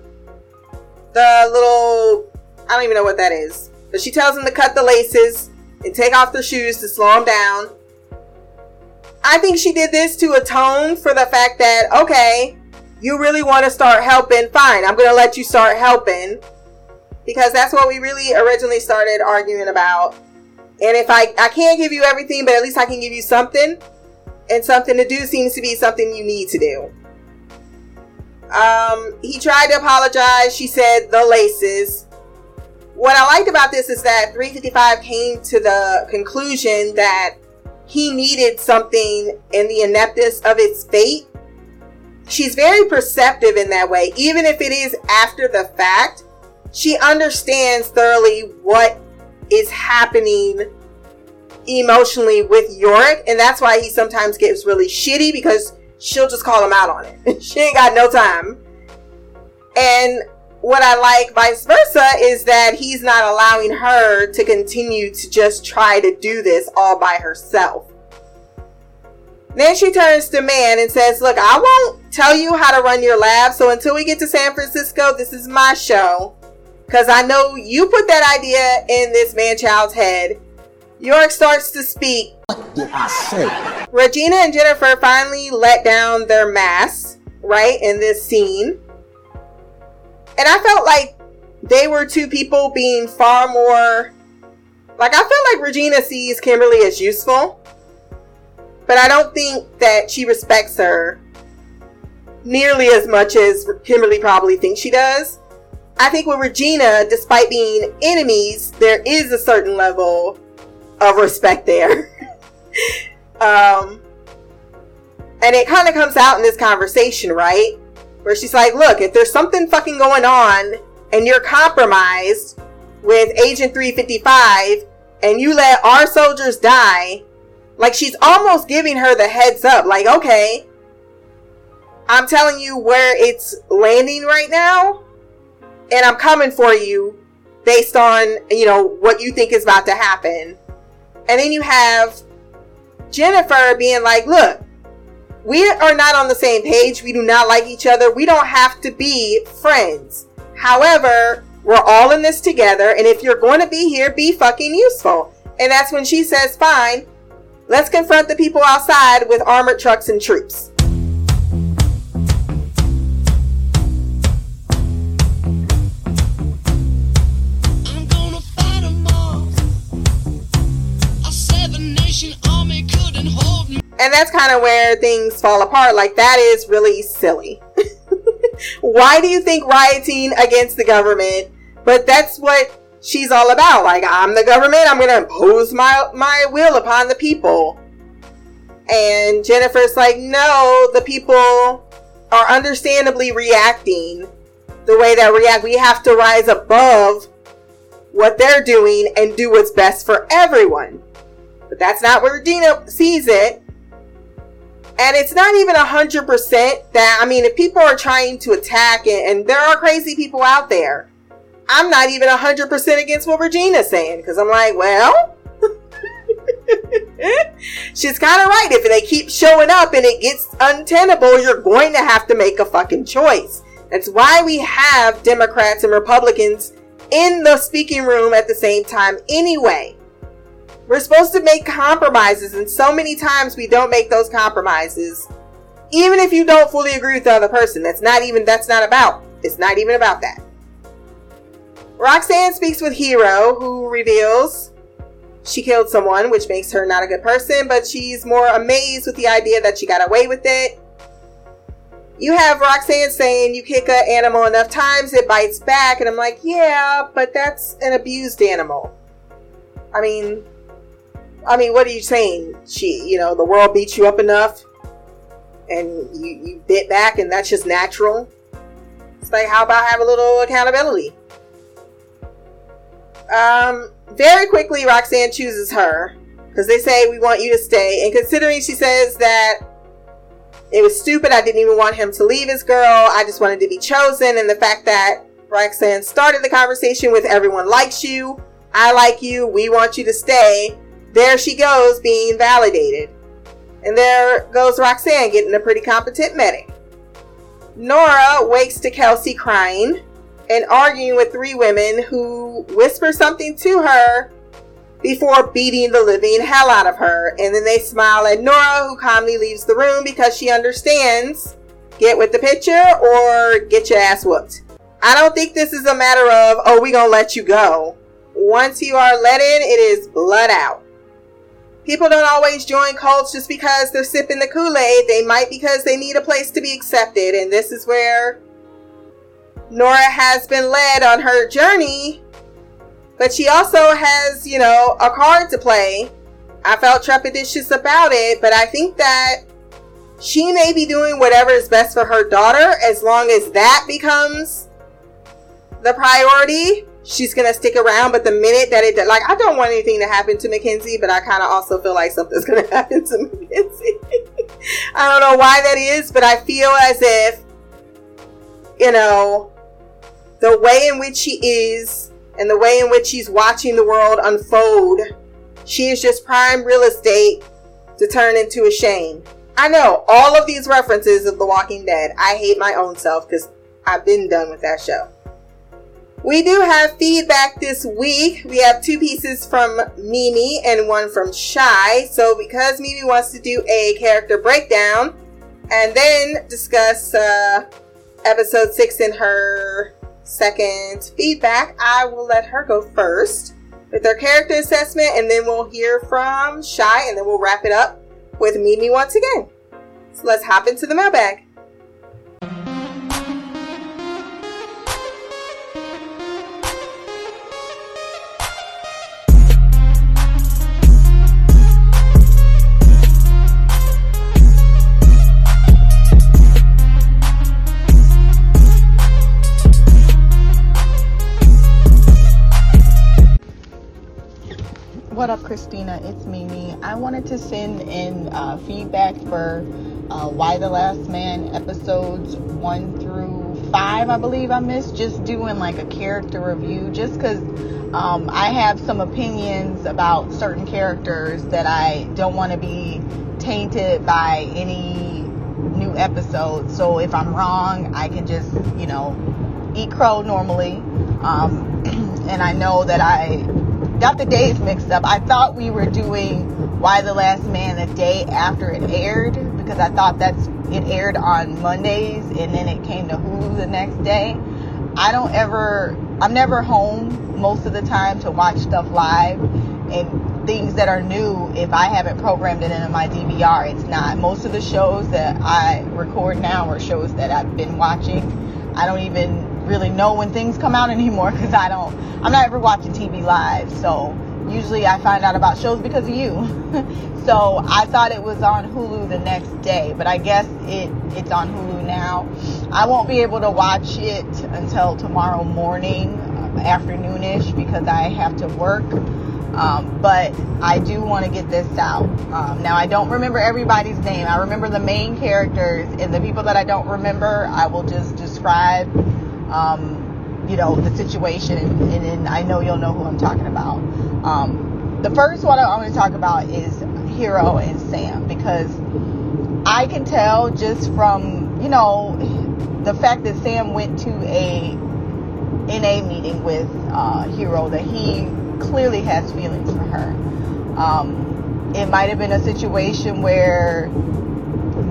the little, I don't even know what that is, but she tells him to cut the laces and take off the shoes to slow him down. I think she did this to atone for the fact that, okay, you really want to start helping, fine, I'm going to let you start helping. Because that's what we really originally started arguing about. And if I, I can't give you everything, but at least I can give you something. And something to do seems to be something you need to do. Um, he tried to apologize. She said the laces. What I liked about this is that 355 came to the conclusion that he needed something in the ineptness of its fate. She's very perceptive in that way, even if it is after the fact. She understands thoroughly what is happening emotionally with Yorick, and that's why he sometimes gets really shitty because she'll just call him out on it. *laughs* she ain't got no time. And what I like vice versa is that he's not allowing her to continue to just try to do this all by herself. Then she turns to Mann and says, Look, I won't tell you how to run your lab, so until we get to San Francisco, this is my show. Because I know you put that idea in this man child's head. Yorick starts to speak. What did I say? Regina and Jennifer finally let down their masks, right, in this scene. And I felt like they were two people being far more. Like, I feel like Regina sees Kimberly as useful, but I don't think that she respects her nearly as much as Kimberly probably thinks she does. I think with Regina, despite being enemies, there is a certain level of respect there. *laughs* um, and it kind of comes out in this conversation, right? Where she's like, look, if there's something fucking going on and you're compromised with Agent 355 and you let our soldiers die, like she's almost giving her the heads up, like, okay, I'm telling you where it's landing right now, and I'm coming for you based on, you know, what you think is about to happen. And then you have Jennifer being like, look, we are not on the same page. We do not like each other. We don't have to be friends. However, we're all in this together. And if you're going to be here, be fucking useful. And that's when she says, fine, let's confront the people outside with armored trucks and troops. And that's kind of where things fall apart. Like, that is really silly. *laughs* Why do you think rioting against the government? But that's what she's all about. Like, I'm the government, I'm going to impose my, my will upon the people. And Jennifer's like, no, the people are understandably reacting the way that react. We have to rise above what they're doing and do what's best for everyone. But that's not where Regina sees it. And it's not even a hundred percent that I mean, if people are trying to attack it, and there are crazy people out there, I'm not even a hundred percent against what Regina's saying because I'm like, well, *laughs* she's kind of right. If they keep showing up and it gets untenable, you're going to have to make a fucking choice. That's why we have Democrats and Republicans in the speaking room at the same time, anyway. We're supposed to make compromises, and so many times we don't make those compromises. Even if you don't fully agree with the other person, that's not even that's not about. It's not even about that. Roxanne speaks with Hero, who reveals she killed someone, which makes her not a good person, but she's more amazed with the idea that she got away with it. You have Roxanne saying you kick an animal enough times, it bites back, and I'm like, yeah, but that's an abused animal. I mean, I mean, what are you saying? She, you know, the world beats you up enough, and you you bit back, and that's just natural. It's like, how about have a little accountability? um, very quickly, Roxanne chooses her because they say we want you to stay. And considering she says that it was stupid, I didn't even want him to leave his girl. I just wanted to be chosen, and the fact that Roxanne started the conversation with everyone likes you, I like you, we want you to stay. There she goes, being validated. And there goes Roxanne getting a pretty competent medic. Nora wakes to Kelsey crying and arguing with three women who whisper something to her before beating the living hell out of her. And then they smile at Nora, who calmly leaves the room because she understands get with the picture or get your ass whooped. I don't think this is a matter of, oh, we gonna let you go. Once you are let in, it is blood out. People don't always join cults just because they're sipping the Kool Aid. They might because they need a place to be accepted. And this is where Nora has been led on her journey. But she also has, you know, a card to play. I felt trepidatious about it, but I think that she may be doing whatever is best for her daughter as long as that becomes the priority she's gonna stick around. But the minute that it like, I don't want anything to happen to Mackenzie, but I kind of also feel like something's gonna *laughs* happen to Mackenzie. *laughs* I don't know why that is, but I feel as if you know the way in which she is and the way in which she's watching the world unfold, she is just prime real estate to turn into a shame. I know all of these references of The Walking Dead. I hate my own self because I've been done with that show. We do have feedback this week. We have two pieces from Mimi and one from Shy. So, because Mimi wants to do a character breakdown and then discuss uh, episode six in her second feedback, I will let her go first with her character assessment and then we'll hear from Shy and then we'll wrap it up with Mimi once again. So, let's hop into the mailbag. Christina? It's Mimi. I wanted to send in uh, feedback for uh, Y the Last Man episodes one through five, I believe I missed. Just doing like a character review, just because um, I have some opinions about certain characters that I don't want to be tainted by any new episodes. So if I'm wrong, I can just, you know, eat crow normally. Um, *clears throat* and I know that I got the days mixed up. I thought we were doing Y the Last Man the day after it aired because I thought that's it aired on Mondays and then it came to Hulu the next day. I don't ever I'm never home most of the time to watch stuff live and things that are new if I haven't programmed it into my DVR it's not. Most of the shows that I record now are shows that I've been watching. I don't even really know when things come out anymore because I don't, I'm not ever watching TV live. So usually I find out about shows because of you. *laughs* so I thought it was on Hulu the next day, but I guess it it's on Hulu now. I won't be able to watch it until tomorrow morning, uh, afternoonish, because I have to work. Um, but I do want to get this out. Um, now, I don't remember everybody's name. I remember the main characters, and the people that I don't remember, I will just describe um, you know, the situation, and, and, I know you'll know who I'm talking about. Um, the first one I want to talk about is Hero and Sam because I can tell just from, you know, the fact that Sam went to a NA meeting with uh, Hero that he clearly has feelings for her. Um, it might have been a situation where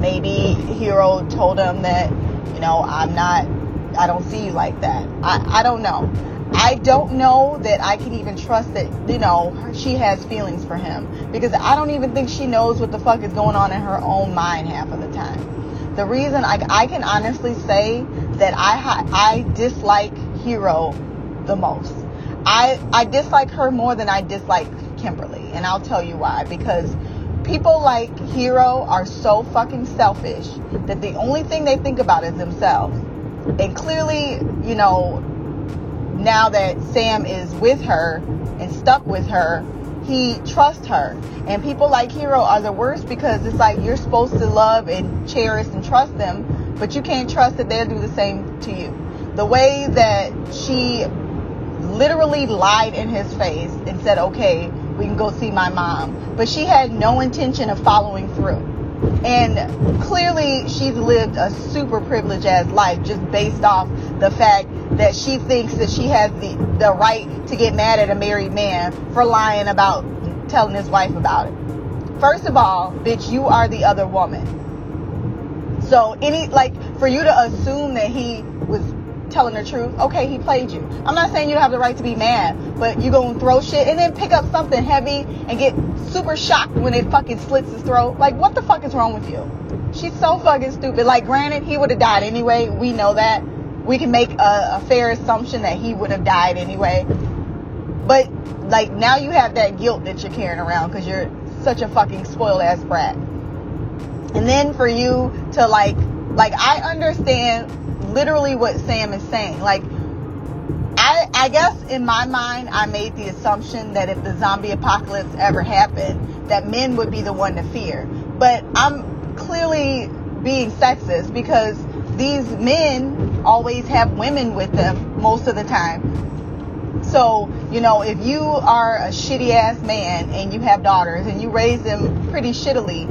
maybe Hero told him that, you know, I'm not I don't see you like that. I, I don't know. I don't know that I can even trust that, you know, she has feelings for him. Because I don't even think she knows what the fuck is going on in her own mind half of the time. The reason I, I can honestly say that I, I dislike Hero the most. I, I dislike her more than I dislike Kimberly. And I'll tell you why. Because people like Hero are so fucking selfish that the only thing they think about is themselves and clearly, you know, now that Sam is with her and stuck with her, he trusts her. And people like Hero are the worst because it's like you're supposed to love and cherish and trust them, but you can't trust that they'll do the same to you. The way that she literally lied in his face and said, okay, we can go see my mom. But she had no intention of following through. And clearly, she's lived a super privileged ass life just based off the fact that she thinks that she has the, the right to get mad at a married man for lying about telling his wife about it. First of all, bitch, you are the other woman. So, any, like, for you to assume that he was telling the truth, okay, he played you. I'm not saying you don't have the right to be mad, but you gonna throw shit and then pick up something heavy and get super shocked when it fucking slits his throat. Like, what the fuck is wrong with you? She's so fucking stupid. Like, granted, he would have died anyway. We know that. We can make a, a fair assumption that he would have died anyway. But, like, now you have that guilt that you're carrying around because you're such a fucking spoiled ass brat. And then for you to, like, like, I understand literally what Sam is saying. Like, I, I guess in my mind, I made the assumption that if the zombie apocalypse ever happened, that men would be the one to fear. But I'm clearly being sexist because these men always have women with them most of the time. So, you know, if you are a shitty ass man and you have daughters and you raise them pretty shittily,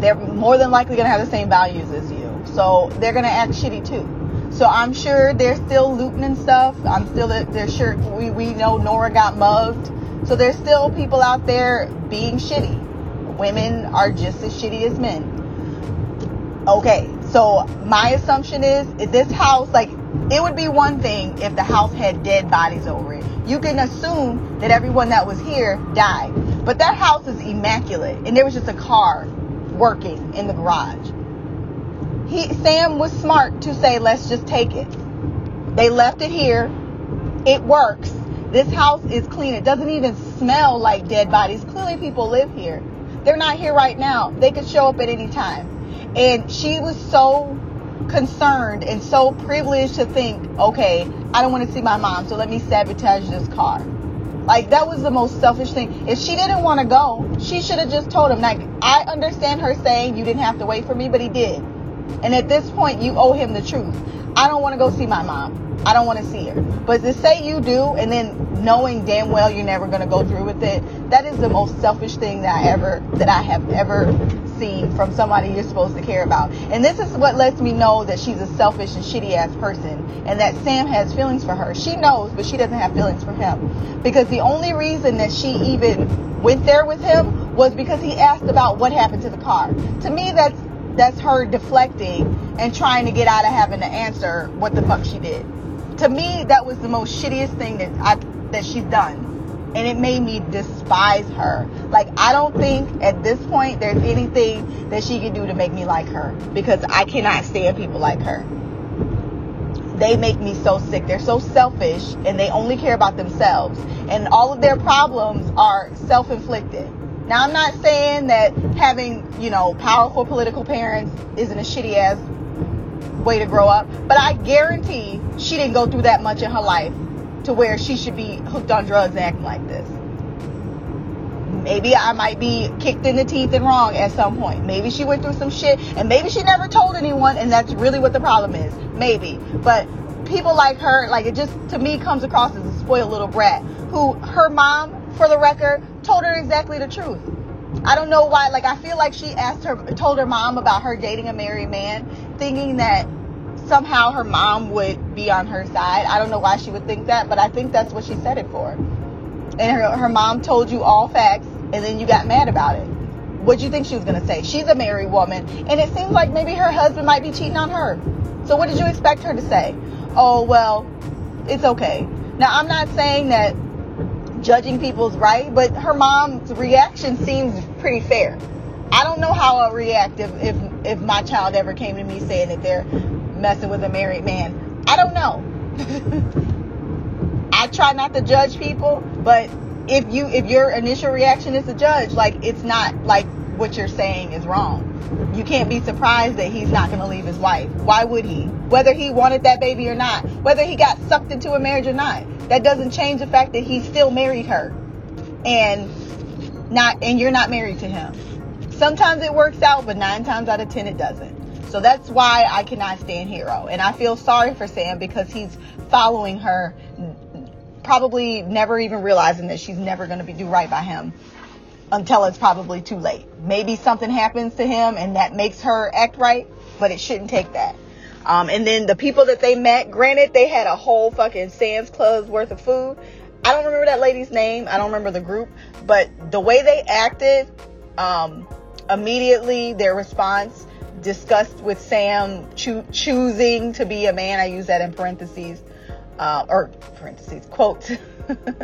they're more than likely going to have the same values as you. So they're going to act shitty too. So I'm sure they're still looting and stuff. I'm still, they're sure, we, we know Nora got mugged. So there's still people out there being shitty. Women are just as shitty as men. Okay, so my assumption is, is this house, like, it would be one thing if the house had dead bodies over it. You can assume that everyone that was here died. But that house is immaculate, and there was just a car working in the garage. He, Sam was smart to say, let's just take it. They left it here. It works. This house is clean. It doesn't even smell like dead bodies. Clearly, people live here. They're not here right now. They could show up at any time. And she was so concerned and so privileged to think, okay, I don't want to see my mom, so let me sabotage this car. Like that was the most selfish thing. If she didn't want to go, she should have just told him. Like I understand her saying you didn't have to wait for me, but he did. And at this point, you owe him the truth. I don't want to go see my mom. I don't want to see her. But to say you do, and then knowing damn well you're never going to go through with it, that is the most selfish thing that I ever that I have ever seen from somebody you're supposed to care about. And this is what lets me know that she's a selfish and shitty ass person, and that Sam has feelings for her. She knows, but she doesn't have feelings for him because the only reason that she even went there with him was because he asked about what happened to the car. To me, that's that's her deflecting and trying to get out of having to answer what the fuck she did. To me, that was the most shittiest thing that I that she's done. And it made me despise her. Like I don't think at this point there's anything that she can do to make me like her because I cannot stand people like her. They make me so sick. They're so selfish and they only care about themselves. And all of their problems are self-inflicted. Now, I'm not saying that having, you know, powerful political parents isn't a shitty ass way to grow up, but I guarantee she didn't go through that much in her life to where she should be hooked on drugs acting like this. Maybe I might be kicked in the teeth and wrong at some point. Maybe she went through some shit and maybe she never told anyone and that's really what the problem is. Maybe. But people like her, like it just to me comes across as a spoiled little brat who her mom, for the record, told her exactly the truth. I don't know why. Like I feel like she asked her, told her mom about her dating a married man, thinking that somehow her mom would be on her side. I don't know why she would think that, but I think that's what she said it for. And her, her mom told you all facts, and then you got mad about it. What'd you think she was gonna say? She's a married woman, and it seems like maybe her husband might be cheating on her. So what did you expect her to say? Oh well, it's okay. Now I'm not saying that judging people's right, but her mom's reaction seems pretty fair. I don't know how I'll react if, if, if my child ever came to me saying that they're messing with a married man. I don't know. *laughs* I try not to judge people, but if you if your initial reaction is to judge, like it's not like what you're saying is wrong. You can't be surprised that he's not going to leave his wife. Why would he? Whether he wanted that baby or not, whether he got sucked into a marriage or not, that doesn't change the fact that he still married her, and not and you're not married to him. Sometimes it works out, but nine times out of ten it doesn't. So that's why I cannot stand Hero, and I feel sorry for Sam because he's following her, probably never even realizing that she's never going to be do right by him until it's probably too late. Maybe something happens to him and that makes her act right, but it shouldn't take that. Um, and then the people that they met, granted, they had a whole fucking Sam's Club's worth of food. I don't remember that lady's name. I don't remember the group, but the way they acted, um, immediately their response discussed with Sam choo- choosing to be a man. I use that in parentheses, uh, or parentheses, quotes.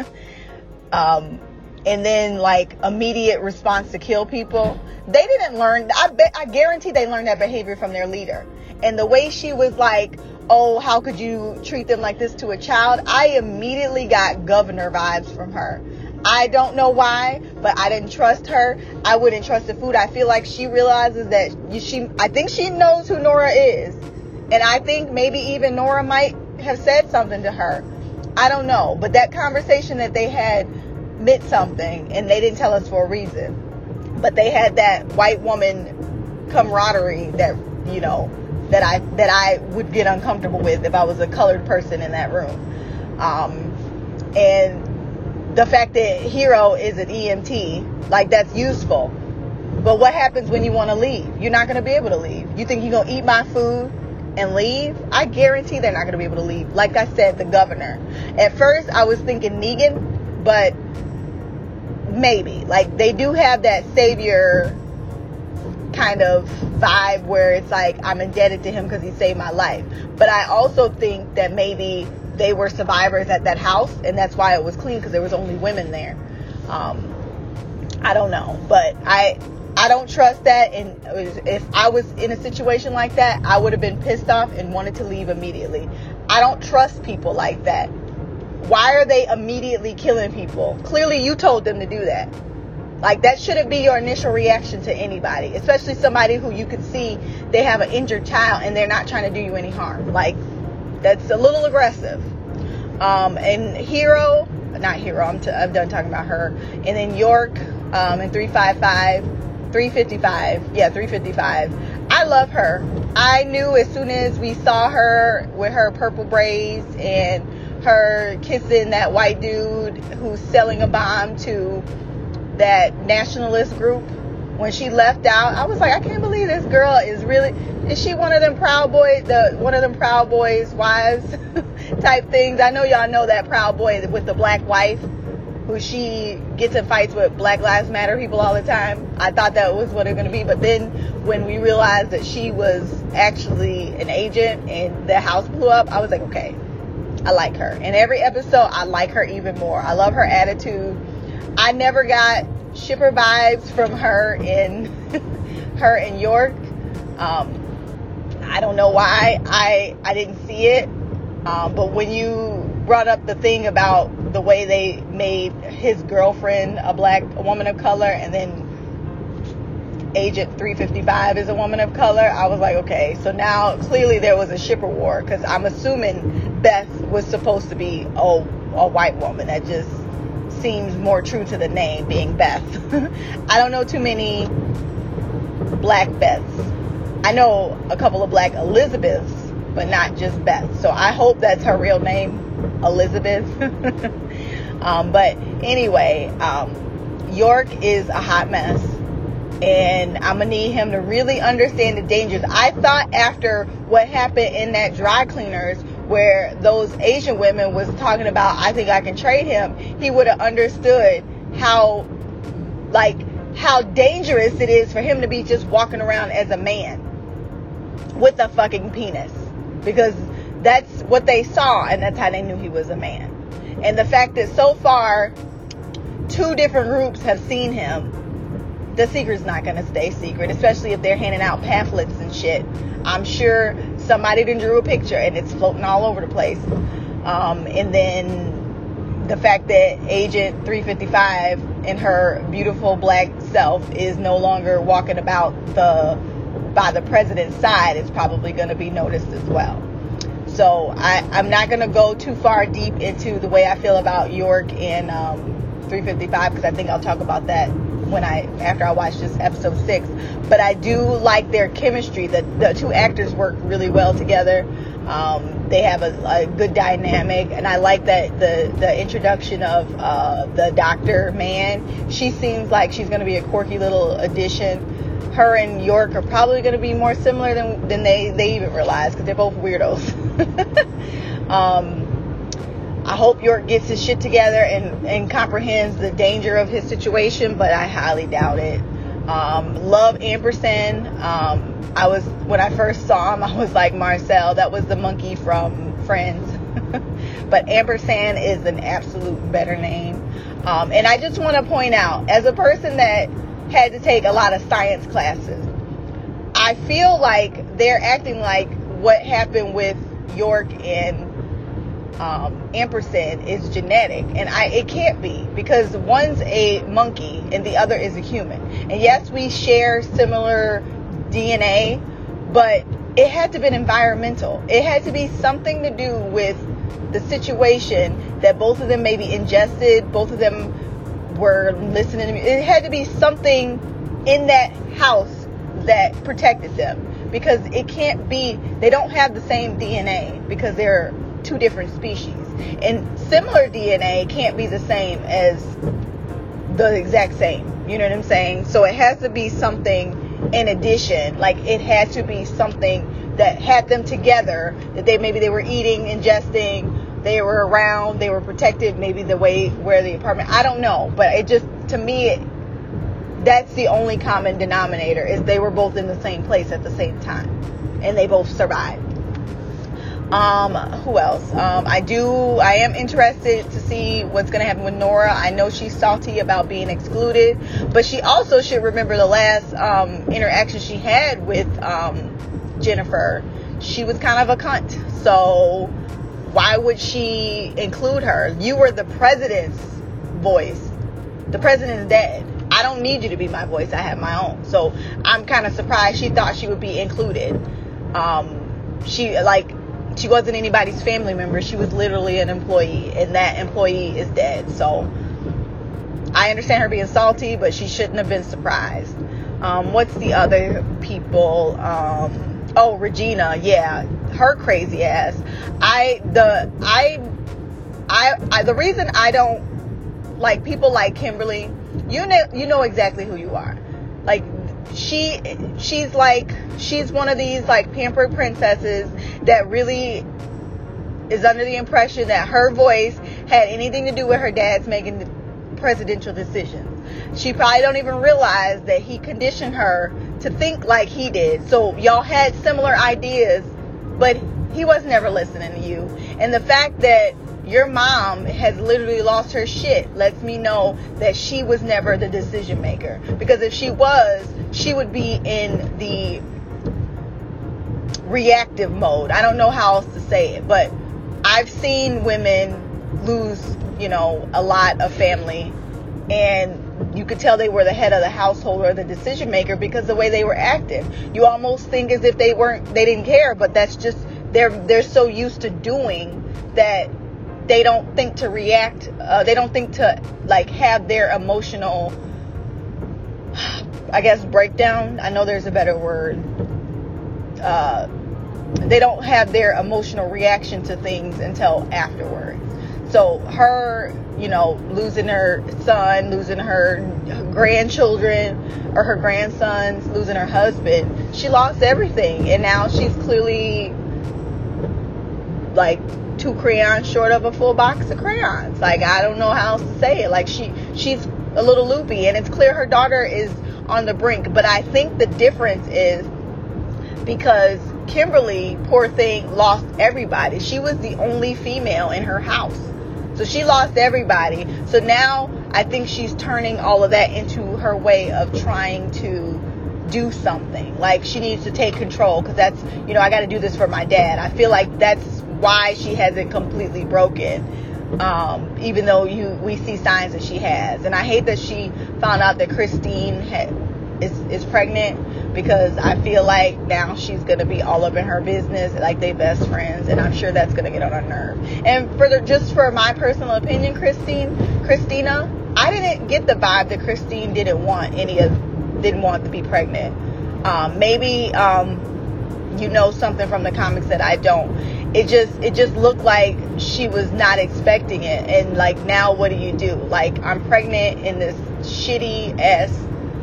*laughs* um, and then like immediate response to kill people. They didn't learn. I bet. I guarantee they learned that behavior from their leader. And the way she was like, "Oh, how could you treat them like this to a child?" I immediately got governor vibes from her. I don't know why, but I didn't trust her. I wouldn't trust the food. I feel like she realizes that she. I think she knows who Nora is, and I think maybe even Nora might have said something to her. I don't know, but that conversation that they had meant something and they didn't tell us for a reason but they had that white woman camaraderie that you know that i that i would get uncomfortable with if i was a colored person in that room um, and the fact that hero is an emt like that's useful. But what happens when you want to leave? You're not going to be able to leave. You think you're going to eat my food and leave? I guarantee they're not going to be able to leave. Like i said the governor. At first i was thinking negan but maybe. Like they do have that savior kind of vibe where it's like i'm indebted to him because he saved my life. But i also think that maybe they were survivors at that house and that's why it was clean because there was only women there um, i don't know but i i don't trust that and if i was in a situation like that i would have been pissed off and wanted to leave immediately i don't trust people like that why are they immediately killing people? Clearly, you told them to do that. Like, that shouldn't be your initial reaction to anybody, especially somebody who you can see they have an injured child and they're not trying to do you any harm. Like, that's a little aggressive. Um, and Hero, not Hero, I'm, t- I'm done talking about her. And then Yorick um, and 355, 355, yeah, 355. I love her. I knew as soon as we saw her with her purple braids and her kissing that white dude who's selling a bomb to that nationalist group when she left out i was like i can't believe this girl is really is she one of them proud boy the one of them proud boys wives *laughs* type things i know y'all know that proud boy with the black wife who she gets in fights with black lives matter people all the time i thought that was what it was going to be but then when we realized that she was actually an agent and the house blew up i was like okay I like her. In every episode, I like her even more. I love her attitude. I never got shipper vibes from her in *laughs* her in Yorick. Um, I don't know why I I didn't see it. Um, but when you brought up the thing about the way they made his girlfriend a black a woman of color, and then Agent 355 is a woman of color, I was like, okay, so now clearly there was a shipper war because I'm assuming Beth was supposed to be a, a white woman. That just seems more true to the name being Beth. *laughs* I don't know too many black Beths. I know a couple of black Elizabeths, but not just Beth. So I hope that's her real name, Elizabeth. *laughs* um, but anyway, um, Yorick is a hot mess and I'm gonna need him to really understand the dangers. I thought after what happened in that dry cleaners where those Asian women was talking about I think I can trade him, he would have understood how like how dangerous it is for him to be just walking around as a man with a fucking penis. Because that's what they saw and that's how they knew he was a man. And the fact that so far two different groups have seen him the secret's not going to stay secret, especially if they're handing out pamphlets and shit. I'm sure somebody drew a picture and it's floating all over the place. Um, and then the fact that Agent 355 and her beautiful black self is no longer walking about the by the president's side, is probably going to be noticed as well. So I, I'm not going to go too far deep into the way I feel about Yorick and um, 355 because I think I'll talk about that when I after I watch this episode six. But I do like their chemistry. The the two actors work really well together. Um, they have a, a good dynamic, and I like that the the introduction of uh, the doctor man. She seems like she's going to be a quirky little addition. Her and Yorick are probably going to be more similar than than they they even realize because they're both weirdos. *laughs* um, I hope Yorick gets his shit together and, and comprehends the danger of his situation, but I highly doubt it. Um, love Ampersand. Um, I was when I first saw him, *laughs* I was like Marcel. That was the monkey from Friends. *laughs* but Ampersand is an absolute better name. Um, and I just want to point out, as a person that had to take a lot of science classes, I feel like they're acting like what happened with Yorick and um, ampersand is genetic, and I it can't be because one's a monkey and the other is a human. And yes, we share similar DNA, but it had to be environmental. It had to be something to do with the situation that both of them maybe ingested, both of them were listening to me. It had to be something in that house that protected them because it can't be they don't have the same DNA because they're two different species. And similar DNA can't be the same as the exact same. You know what I'm saying? So it has to be something in addition. Like it has to be something that had them together that they maybe they were eating, ingesting, they were around, they were protected, maybe the way where the apartment I don't know. But it just to me it, that's the only common denominator is they were both in the same place at the same time and they both survived. Um, who else? Um, I do, I am interested to see what's going to happen with Nora. I know she's salty about being excluded, but she also should remember the last um, interaction she had with um, Jennifer. She was kind of a cunt. So why would she include her? You were the president's voice. The president is dead. I don't need you to be my voice. I have my own. So I'm kind of surprised she thought she would be included. Um, she like she wasn't anybody's family member. She was literally an employee, and that employee is dead. So I understand her being salty, but she shouldn't have been surprised. Um, what's the other people? Um, oh, Regina, yeah, her crazy ass. I the I I, I the reason I don't like people like Kimberly, you know you know exactly who you are. Like she she's like she's one of these like pampered princesses that really is under the impression that her voice had anything to do with her dad's making the presidential decisions. She probably don't even realize that he conditioned her to think like he did. So y'all had similar ideas, but he was never listening to you. And the fact that your mom has literally lost her shit lets me know that she was never the decision maker. Because if she was, she would be in the reactive mode. I don't know how else to say it, but I've seen women lose, you know, a lot of family and you could tell they were the head of the household or the decision maker because the way they were active. You almost think as if they weren't they didn't care, but that's just they're they're so used to doing that they don't think to react uh, they don't think to like have their emotional *sighs* i guess breakdown. I know there's a better word. Uh, they don't have their emotional reaction to things until afterwards so her you know losing her son losing her grandchildren or her grandsons losing her husband she lost everything. And now she's clearly like two crayons short of a full box of crayons. Like I don't know how else to say it. Like she she's a little loopy and it's clear her daughter is on the brink. But I think the difference is because Kimberly, poor thing, lost everybody. She was the only female in her house. So she lost everybody. So now I think she's turning all of that into her way of trying to do something. Like she needs to take control because that's, you know, I got to do this for my dad. I feel like that's why she hasn't completely broken. Um, even though you we see signs that she has, and I hate that she found out that Christine is is pregnant because I feel like now she's gonna be all up in her business, like they best friends, and I'm sure that's gonna get on her nerve. And for the, just for my personal opinion, Christine, Christina, I didn't get the vibe that Christine didn't want any of, didn't want to be pregnant. Um, maybe um, you know something from the comics that I don't. It just it just looked like she was not expecting it, and like now what do you do? Like I'm pregnant in this shitty ass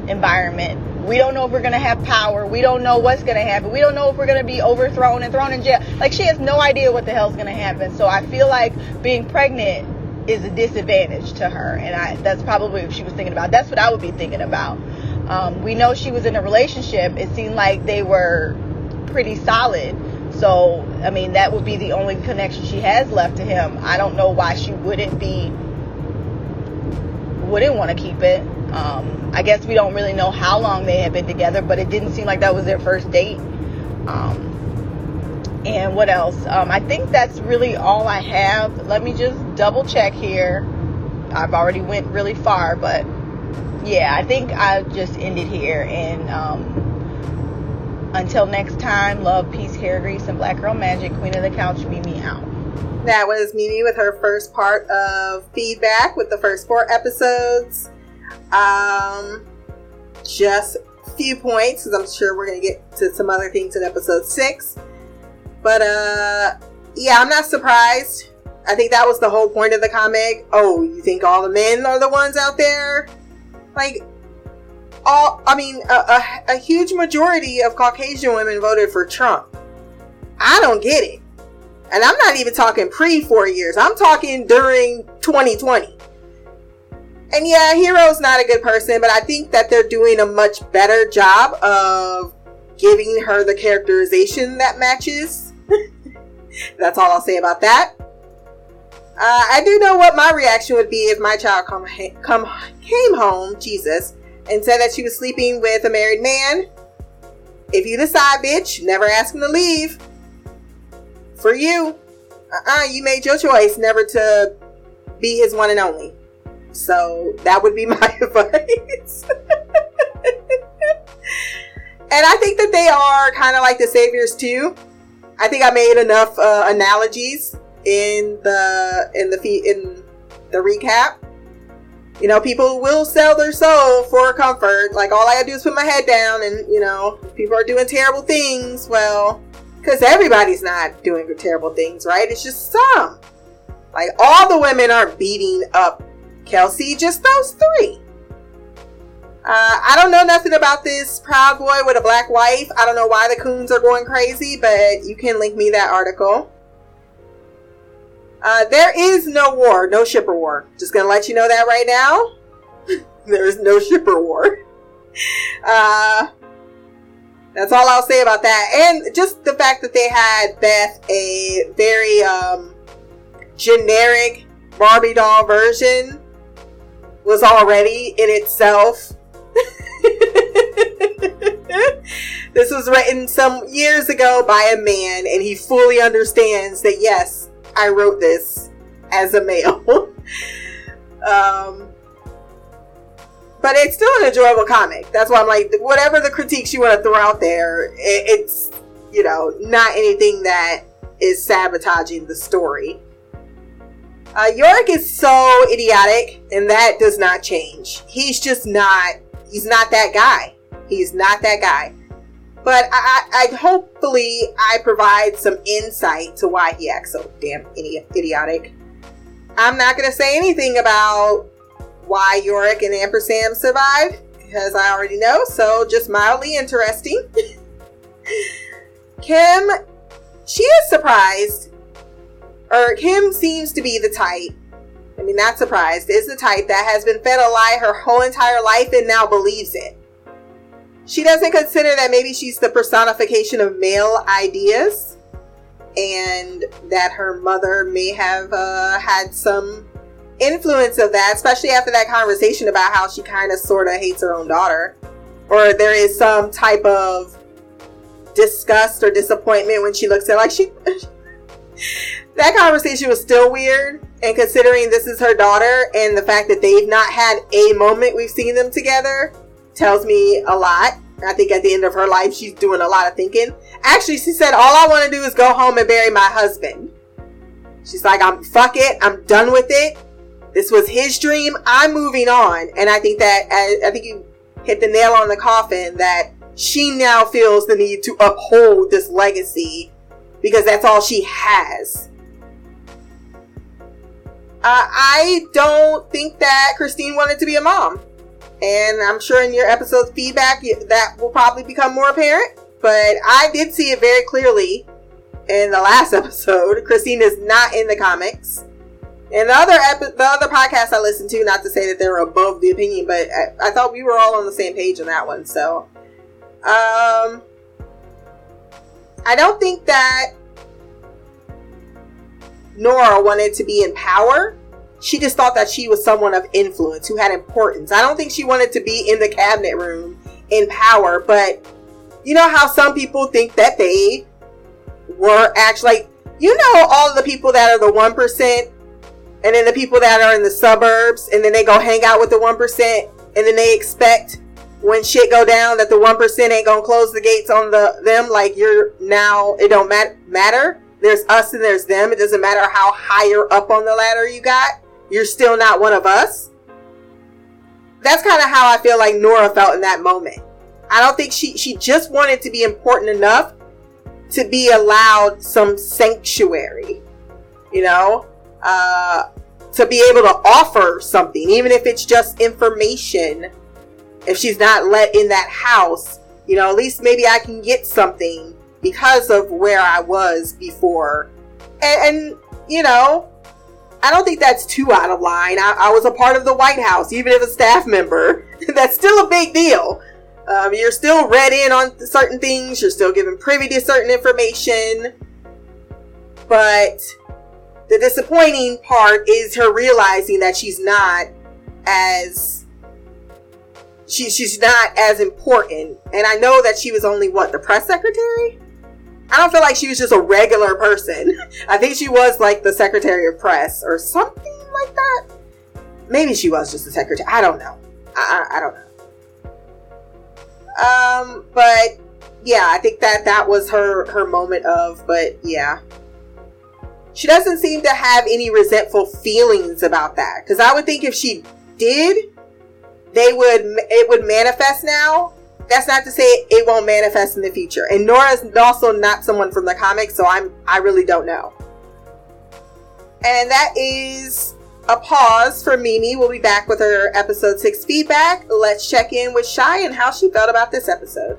environment. We don't know if we're gonna have power. We don't know what's gonna happen. We don't know if we're gonna be overthrown and thrown in jail. Like she has no idea what the hell's gonna happen. So I feel like being pregnant is a disadvantage to her, and I that's probably what she was thinking about. That's what I would be thinking about. Um, we know she was in a relationship. It seemed like they were pretty solid. So I mean that would be the only connection she has left to him. I don't know why she wouldn't be wouldn't want to keep it. Um, I guess we don't really know how long they had been together, but it didn't seem like that was their first date. Um, and what else? Um, I think that's really all I have. Let me just double check here. I've already went really far, but yeah, I think I just ended here. And um, until next time, love, peace, hair grease, and black girl magic. Queen of the couch, Mimi out. That was Mimi with her first part of feedback with the first four episodes. Um, just a few points because I'm sure we're gonna get to some other things in episode six. But uh, yeah, I'm not surprised. I think that was the whole point of the comic. Oh, you think all the men are the ones out there? Like, all I mean, a, a, a huge majority of Caucasian women voted for Trump. I don't get it. And I'm not even talking pre four years. I'm talking during 2020. And yeah, Hero's not a good person, but I think that they're doing a much better job of giving her the characterization that matches. *laughs* That's all I'll say about that. Uh, I do know what my reaction would be if my child come, come came home, Jesus, and said that she was sleeping with a married man. If you decide, bitch, never ask him to leave. For you, uh-uh, you made your choice never to be his one and only. So that would be *laughs* my advice. *laughs* and I think that they are kind of like the saviors too. I think I made enough uh, analogies in the in the in the recap. You know, people will sell their soul for comfort. Like all I gotta do is put my head down, and you know, people are doing terrible things. Well, because everybody's not doing terrible things, right? It's just some. Like all the women aren't beating up Kelsey, just those three. Uh, I don't know nothing about this proud boy with a black wife. I don't know why the coons are going crazy, but you can link me that article. Uh, there is no war, no shipper war. Just gonna let you know that right now. *laughs* there is no shipper war. *laughs* Uh, that's all I'll say about that. And just the fact that they had Beth a very um, generic Barbie doll version was already in itself. *laughs* this was written some years ago by a man, and he fully understands that yes, I wrote this as a male. *laughs* um, but it's still an enjoyable comic. That's why I'm like, whatever the critiques you want to throw out there, it, it's you know not anything that is sabotaging the story. Uh, is so idiotic, and that does not change. He's just not. He's not that guy. He's not that guy. But I, I, I hopefully I provide some insight to why he acts so damn idiotic. I'm not gonna say anything about why Yorick and Ampersand survived because I already know. So just mildly interesting. *laughs* Kim, she is surprised or Kim seems to be the type, I mean, not surprised, is the type that has been fed a lie her whole entire life and now believes it. She doesn't consider that maybe she's the personification of male ideas and that her mother may have uh, had some influence of that, especially after that conversation about how she kind of sort of hates her own daughter. Or there is some type of disgust or disappointment when she looks at like she *laughs* that conversation was still weird And considering this is her daughter and the fact that they've not had a moment we've seen them together tells me a lot. I think at the end of her life, she's doing a lot of thinking. Actually, she said, All I want to do is go home and bury my husband. She's like, I'm fuck it. I'm done with it. This was his dream. I'm moving on. And I think that, I I think you hit the nail on the coffin that she now feels the need to uphold this legacy because that's all she has. Uh, I don't think that Christine wanted to be a mom. And I'm sure in your episode's feedback that will probably become more apparent. But I did see it very clearly in the last *laughs* episode. Christine is not in the comics. And the other epi- the other podcast I listened to, not to say that they're above the opinion, but I, I thought we were all on the same page on that one. So, um, I don't think that Nora wanted to be in power. She just thought that she was someone of influence who had importance. I don't think she wanted to be in the cabinet room in power, but you know how some people think that they were actually like, you know, all the people that are the 1%, and then the people that are in the suburbs, and then they go hang out with the 1%, and then they expect when shit go down that the 1% ain't gonna close the gates on the them? Like you're now it don't mat- matter? There's us and there's them. It doesn't matter how higher up on the ladder you got you're still not one of us. That's kind of how i feel like nora felt in that moment. I don't think she she just wanted to be important enough to be allowed some sanctuary you know? Uh to be able to offer something even if it's just information. If she's not let in that house, you know, at least maybe I can get something because of where I was before. And, and you know, I don't think that's too out of line. I, I was a part of the White House, even if a staff member. *laughs* that's still a big deal. Um, you're still read in on certain things, you're still given privy to certain information. But the disappointing part is her realizing that she's not as she, she's not as important. And I know that she was only what the press secretary. I don't feel like she was just a regular person. *laughs* I think she was like the secretary of press or something like that. Maybe she was just the secretary. I don't know. I, I, I don't know. Um, but yeah, I think that that was her her moment of. But yeah, she doesn't seem to have any resentful feelings about that. Because I would think if she did, they would it would manifest now. That's not to say it won't manifest in the future. And Nora's also not someone from the comics, so I'm I really don't know. And that is a pause for Mimi. We'll be back with her episode six feedback. Let's check in with Shy and how she felt about this episode.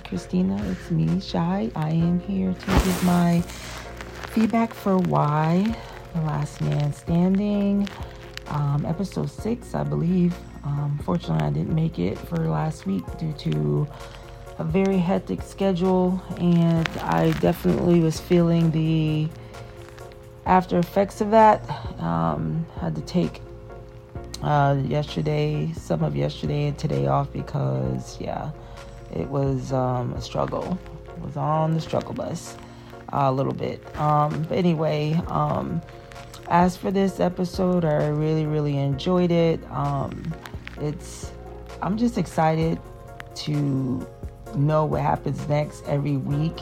Christina, it's me, Shy. I am here to give my feedback for Why, The Last Man Standing, um, episode six, I believe. Um, fortunately, I didn't make it for last week due to a very hectic schedule, and I definitely was feeling the after effects of that. Um, had to take uh, yesterday, some of yesterday and today off because, yeah, it was um, a struggle. was on the struggle bus a little bit. Um, but anyway, um, as for this episode, I really, really enjoyed it. Um, it's, I'm just excited to know what happens next every week,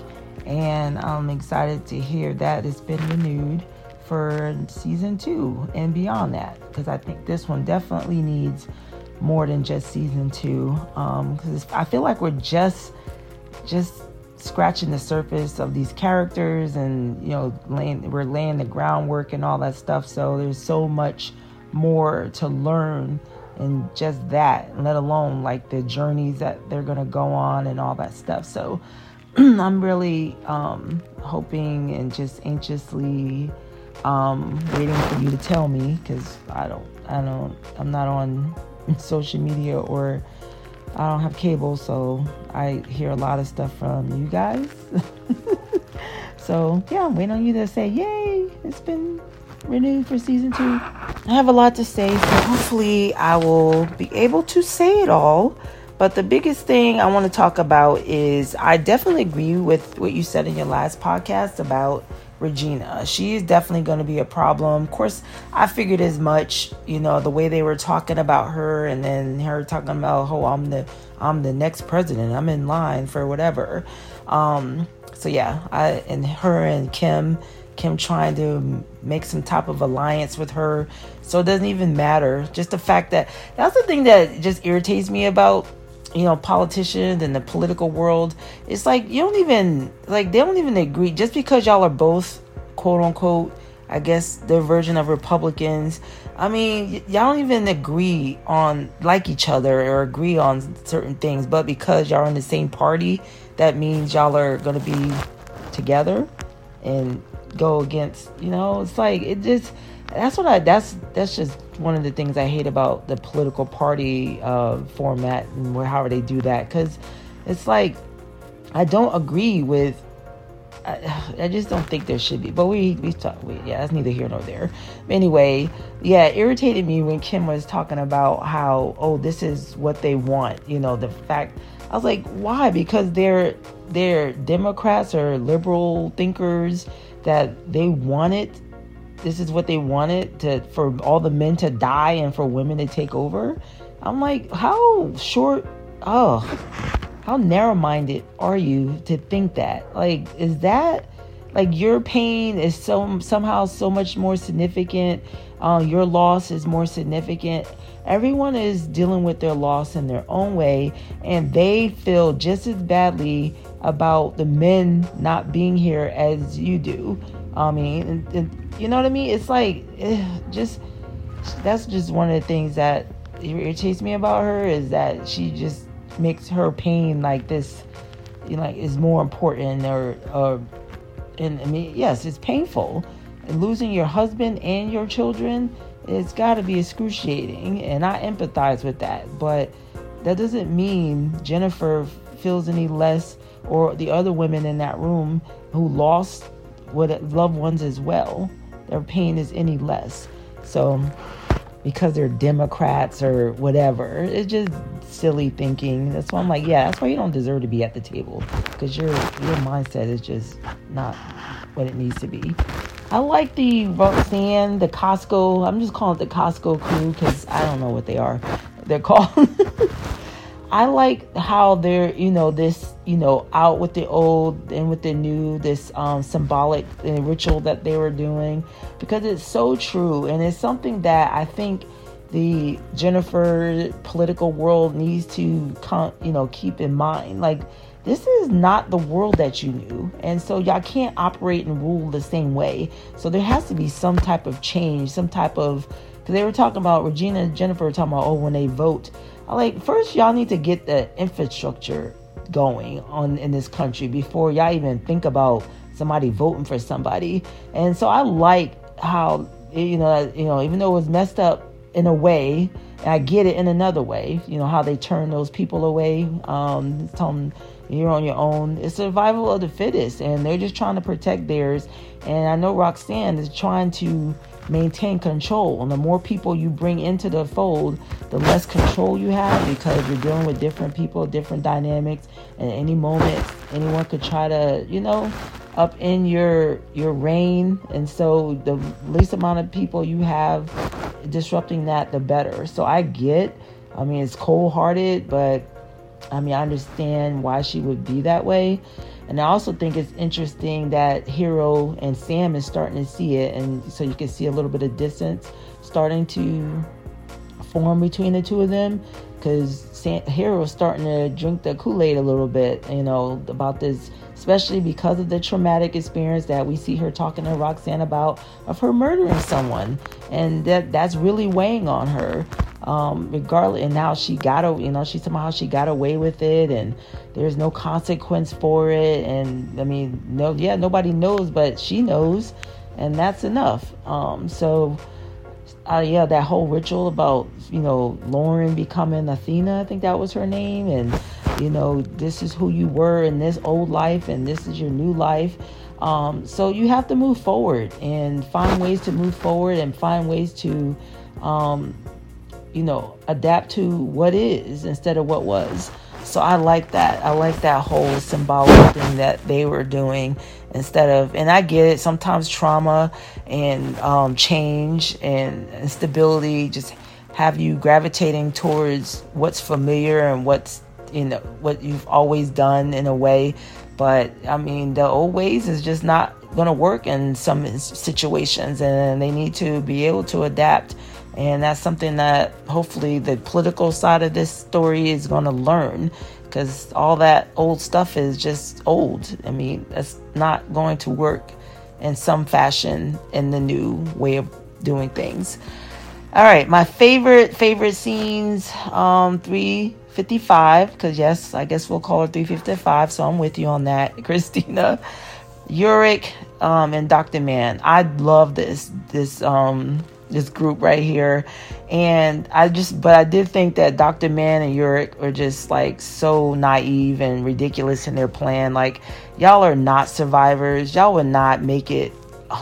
and I'm excited to hear that it's been renewed for season two and beyond that because I think this one definitely needs more than just season two because I feel like we're just just scratching the surface of these characters and you know laying we're laying the groundwork and all that stuff. So there's so much more to learn and just that let alone like the journeys that they're gonna go on and all that stuff. So *clears throat* i'm really um hoping and just anxiously um waiting for you to tell me because i don't i don't i'm not on social media or I don't have cable, so I hear a lot of stuff from you guys. *laughs* so yeah, I'm waiting on you to say, "Yay! It's been renewed for season two. I have a lot to say, so hopefully I will be able to say it all. But the biggest thing I want to talk about is I definitely agree with what you said in your last podcast about Regina. She is definitely going to be a problem. Of course, I figured as much. You know, the way they were talking about her, and then her talking about, "Oh, I'm the I'm the next president. I'm in line for whatever." Um, so yeah, I and her and Kim. Kim trying to make some type of alliance with her. So it doesn't even matter. Just the fact that that's the thing that just irritates me about you know politicians and the political world it's like you don't even like they don't even agree. Just because y'all are both quote unquote i guess their version of republicans i mean y- y'all don't even agree on like each other or agree on certain things. But because y'all are in the same party that means y'all are gonna be together and go against you know? It's like it just that's what i that's that's just one of the things i hate about the political party uh format and where how they do that because it's like i don't agree with I, I just don't think there should be but we we talk we, yeah that's neither here nor there. Anyway yeah it irritated me when kim was talking about how oh this is what they want you know the fact i was like why? Because they're they're democrats or liberal thinkers that they wanted this is what they wanted to for all the men to die and for women to take over? I'm like how short oh how narrow-minded are you to think that? Like is that like your pain is so somehow so much more significant uh, your loss is more significant. Everyone is dealing with their loss in their own way and they feel just as badly about the men not being here as you do i mean and, and you know what i mean? It's like eh, just that's just one of the things that irritates me about her is that she just makes her pain like this you know like is more important or or and I mean yes it's painful. And losing your husband and your children it's got to be excruciating and I empathize with that. But that doesn't mean Jennifer feels any less or the other women in that room who lost what loved ones as well their pain is any less so because they're Democrats or whatever. It's just silly thinking. That's why I'm like, yeah, that's why you don't deserve to be at the table because your your mindset is just not what it needs to be. I like the Roxanne, the Costco. I'm just calling it the Costco crew because I don't know what they are. They're *laughs* called. I like how they're, you know, this, you know, out with the old and with the new, this um, symbolic uh, ritual that they were doing, because it's so true. And it's something that I think the Jennifer political world needs to, con- you know, keep in mind. Like, this is not the world that you knew. And so y'all can't operate and rule the same way. So there has to be some type of change, some type of, because they were talking about, Regina and Jennifer were talking about, oh, when they vote, I like first y'all need to get the infrastructure going on in this country before y'all even think about somebody voting for somebody. And so I like how you know you know even though it was messed up in a way, I get it in another way. You know how they turn those people away, um, tell them you're on your own. It's survival of the fittest, and they're just trying to protect theirs. And I know Roxanne is trying to maintain control. And the more people you bring into the fold, the less control you have because you're dealing with different people, different dynamics. And at any moment, anyone could try to, you know, up in your your reign. And so the least amount of people you have disrupting that, the better. So I get. I mean, it's cold hearted, but I mean, I understand why she would be that way. And I also think it's interesting that Hero and Sam is starting to see it, and so you can see a little bit of distance starting to form between the two of them. Because Hero's starting to drink the Kool Aid a little bit, you know, about this, especially because of the traumatic experience that we see her talking to Roxanne about of her murdering someone, and that that's really weighing on her um, regardless. And now she got, you know, she somehow she got away with it, and there's no consequence for it. And I mean, no, yeah, nobody knows, but she knows, and that's enough. Um, so uh, yeah, that whole ritual about you know Lauren becoming Athena, I think that was her name, and you know this is who you were in this old life, and this is your new life. Um, so you have to move forward and find ways to move forward and find ways to, um, you know, adapt to what is instead of what was. So I like that. I like that whole symbolic thing that they were doing instead of, and I get it. Sometimes trauma and um, change and instability just have you gravitating towards what's familiar and what's you know what you've always done in a way. But I mean, the old ways is just not going to work in some situations, and they need to be able to adapt and that's something that hopefully the political side of this story is going to learn because all that old stuff is just old. I mean, that's not going to work in some fashion in the new way of doing things. All right, my favorite favorite scenes um 355 cuz yes, I guess we'll call it 355, so I'm with you on that, *laughs* Christina. Yorick um and Dr. Mann. I love this this um this group right here. And I just, but I did think that Dr. Mann and Yorick were just like so naive and ridiculous in their plan. Like, y'all are not survivors. Y'all would not make it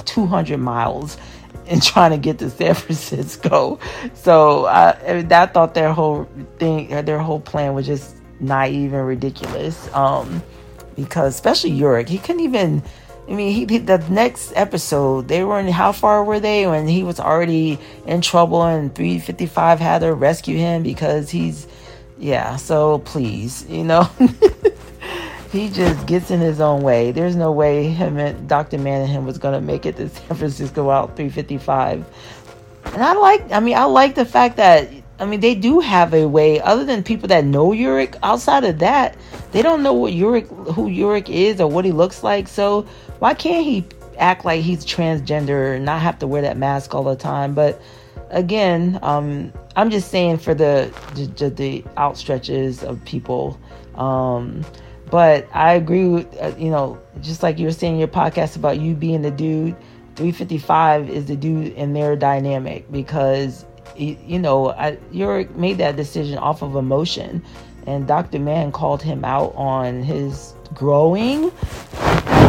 200 miles *laughs* and trying to get to San *laughs* Francisco. So I, I thought their whole thing, their whole plan was just naive and ridiculous. Um, because especially Yorick, he couldn't even I mean, he, the next episode, they were in how far were they when he was already in trouble and 355 had to rescue him because he's, yeah. So please, you know, *laughs* he just gets in his own way. There's no way him and Dr. Mann and him was gonna make it to San Francisco out 355. And I like, I mean, I like the fact that I mean, they do have a way, other than people that know Yorick, outside of that, they don't know what Yorick, who Yorick is or what he looks like. So why can't he act like he's transgender and not have to wear that mask all the time? But again, um, I'm just saying for the the, the outstretches of people. Um, but I agree with, uh, you know, just like you were saying in your podcast about you being the dude, 355 is the dude in their dynamic because you know, I, you made that decision off of emotion, and Dr. Mann called him out on his growing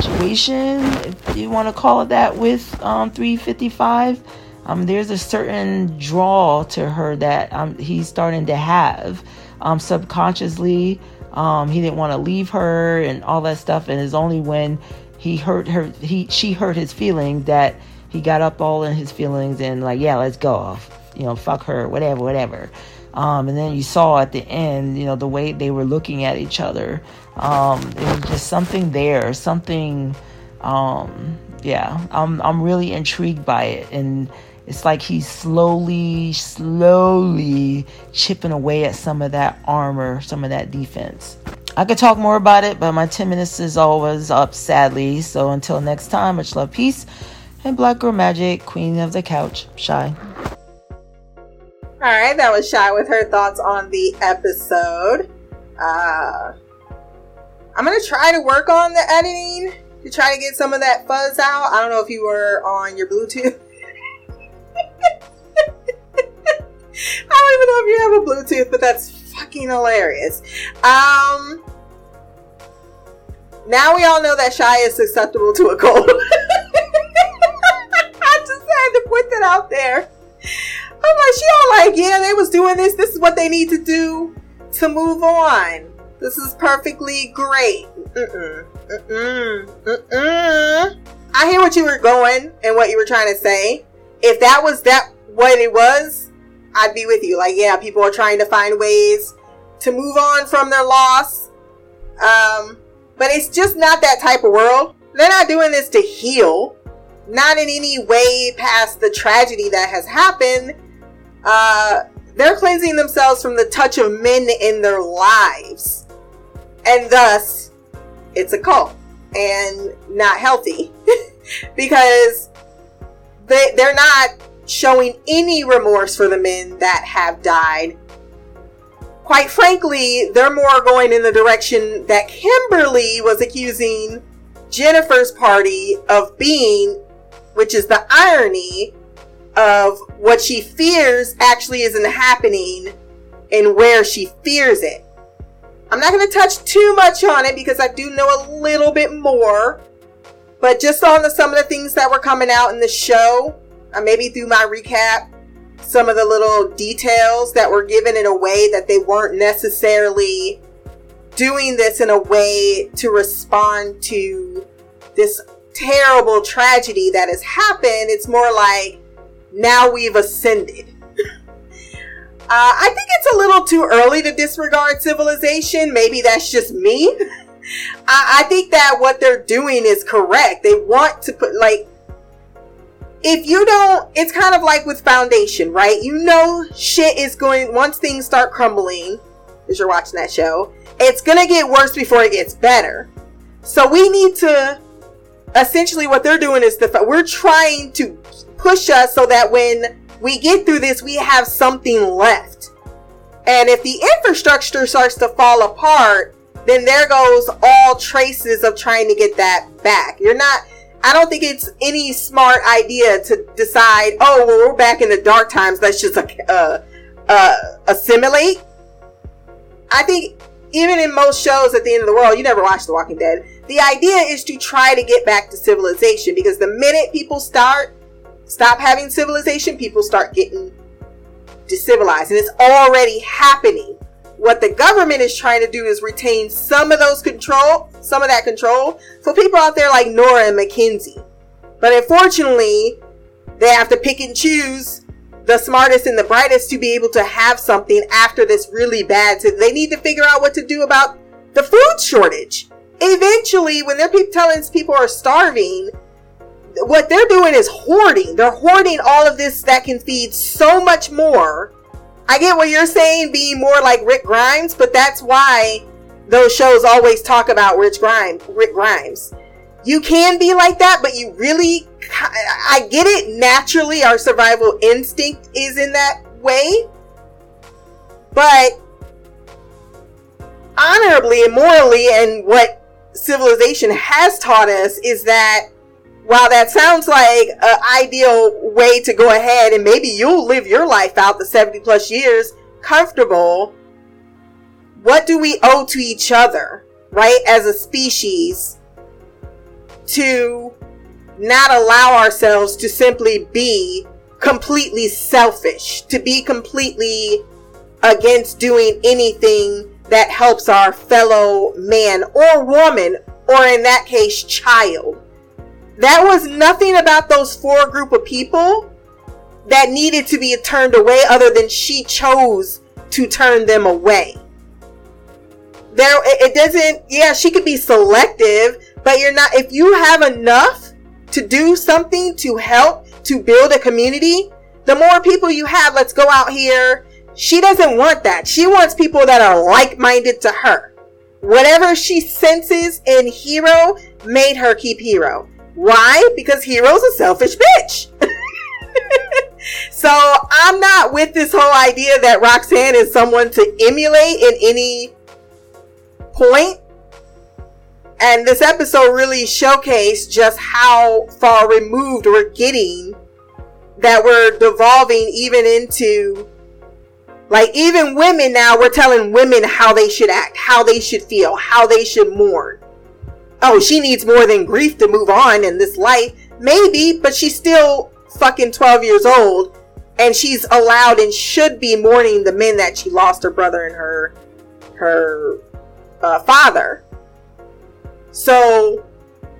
situation, if you want to call it that, with um, 355. Um, there's a certain draw to her that um, he's starting to have um, subconsciously. Um, he didn't want to leave her and all that stuff, and it's only when he hurt her, he she hurt his feelings that he got up all in his feelings and like, yeah, let's go off you know, fuck her, whatever, whatever. Um, and then you saw at the end, you know, the way they were looking at each other. Um, it was just something there, something. Um, yeah, I'm I'm really intrigued by it, and it's like he's slowly, slowly chipping away at some of that armor, some of that defense. I could talk more about it, but my 10 minutes is always up, sadly. So until next time, much love, peace, and Black Girl Magic, Queen of the Couch, Shy. All right, that was Shy with her thoughts on the episode. Uh, I'm gonna try to work on the editing to try to get some of that fuzz out. I don't know if you were on your Bluetooth. *laughs* I don't even know if you have a Bluetooth, but that's fucking hilarious. Um, now we all know that Shy is susceptible to a cold. *laughs* I just had to put that out there. I'm like, she all like, yeah, they was doing this. This is what they need to do to move on. This is perfectly great. Mm-mm, mm-mm, mm-mm. I hear what you were going and what you were trying to say. If that was that what it was, I'd be with you. Like, yeah, people are trying to find ways to move on from their loss. Um, but it's just not that type of world. They're not doing this to heal. Not in any way past the tragedy that has happened uh, they're cleansing themselves from the touch of men in their lives. And thus, it's a cult and not healthy *laughs* because they, they're not showing any remorse for the men that have died. Quite frankly, they're more going in the direction that Kimberly was accusing Jennifer's party of being, which is the irony of what she fears actually isn't happening and where she fears it. I'm not going to touch too much on it because I do know a little bit more. But just on the, some of the things that were coming out in the show, uh, maybe through my recap, some of the little details that were given in a way that they weren't necessarily doing this in a way to respond to this terrible tragedy that has happened. It's more like now we've ascended. *laughs* Uh, I think it's a little too early to disregard civilization. Maybe that's just me. *laughs* I, I think that what they're doing is correct. They want to put, like, if you don't, it's kind of like with foundation, right? You know, shit is going, once things start crumbling, as you're watching that show, it's gonna get worse before it gets better. So we need to, essentially, what they're doing is the, we're trying to push us so that when we get through this, we have something left. And if the infrastructure starts to fall apart, then there goes all traces of trying to get that back. You're not, I don't think it's any smart idea to decide, oh, well, we're back in the dark times. Let's just uh, uh, assimilate. I think even in most shows at the end of the world, you never watch The Walking Dead. The idea is to try to get back to civilization because the minute people start stop having civilization, people start getting decivilized. And it's already happening. What the government is trying to do is retain some of those control, some of that control for people out there like Nora and Mackenzie. But unfortunately, they have to pick and choose the smartest and the brightest to be able to have something after this really bad. So they need to figure out what to do about the food shortage. Eventually, when they're telling people are starving, what they're doing is hoarding. They're hoarding all of this that can feed so much more. I get what you're saying, being more like Rick Grimes, but that's why those shows always talk about Rich Grimes. Rick Grimes. You can be like that, but you really, I get it. Naturally, our survival instinct is in that way, but honorably and morally, and what civilization has taught us is that while that sounds like an ideal way to go ahead and maybe you'll live your life out the 70 plus years comfortable, what do we owe to each other, right, as a species to not allow ourselves to simply be completely selfish, to be completely against doing anything that helps our fellow man or woman, or in that case, child that was nothing about those four group of people that needed to be turned away other than she chose to turn them away. There, it doesn't, yeah, she could be selective, but you're not, if you have enough to do something to help to build a community, the more people you have, let's go out here. She doesn't want that. She wants people that are like minded to her. Whatever she senses in Hero made her keep Hero. Why? Because Hero's a selfish bitch. *laughs* so I'm not with this whole idea that Roxanne is someone to emulate in any point. And this episode really showcased just how far removed we're getting that we're devolving even into like even women now we're telling women how they should act, how they should feel, how they should mourn oh, she needs more than grief to move on in this life. Maybe, but she's still fucking 12 years old and she's allowed and should be mourning the men that she lost her brother and her her uh, father. So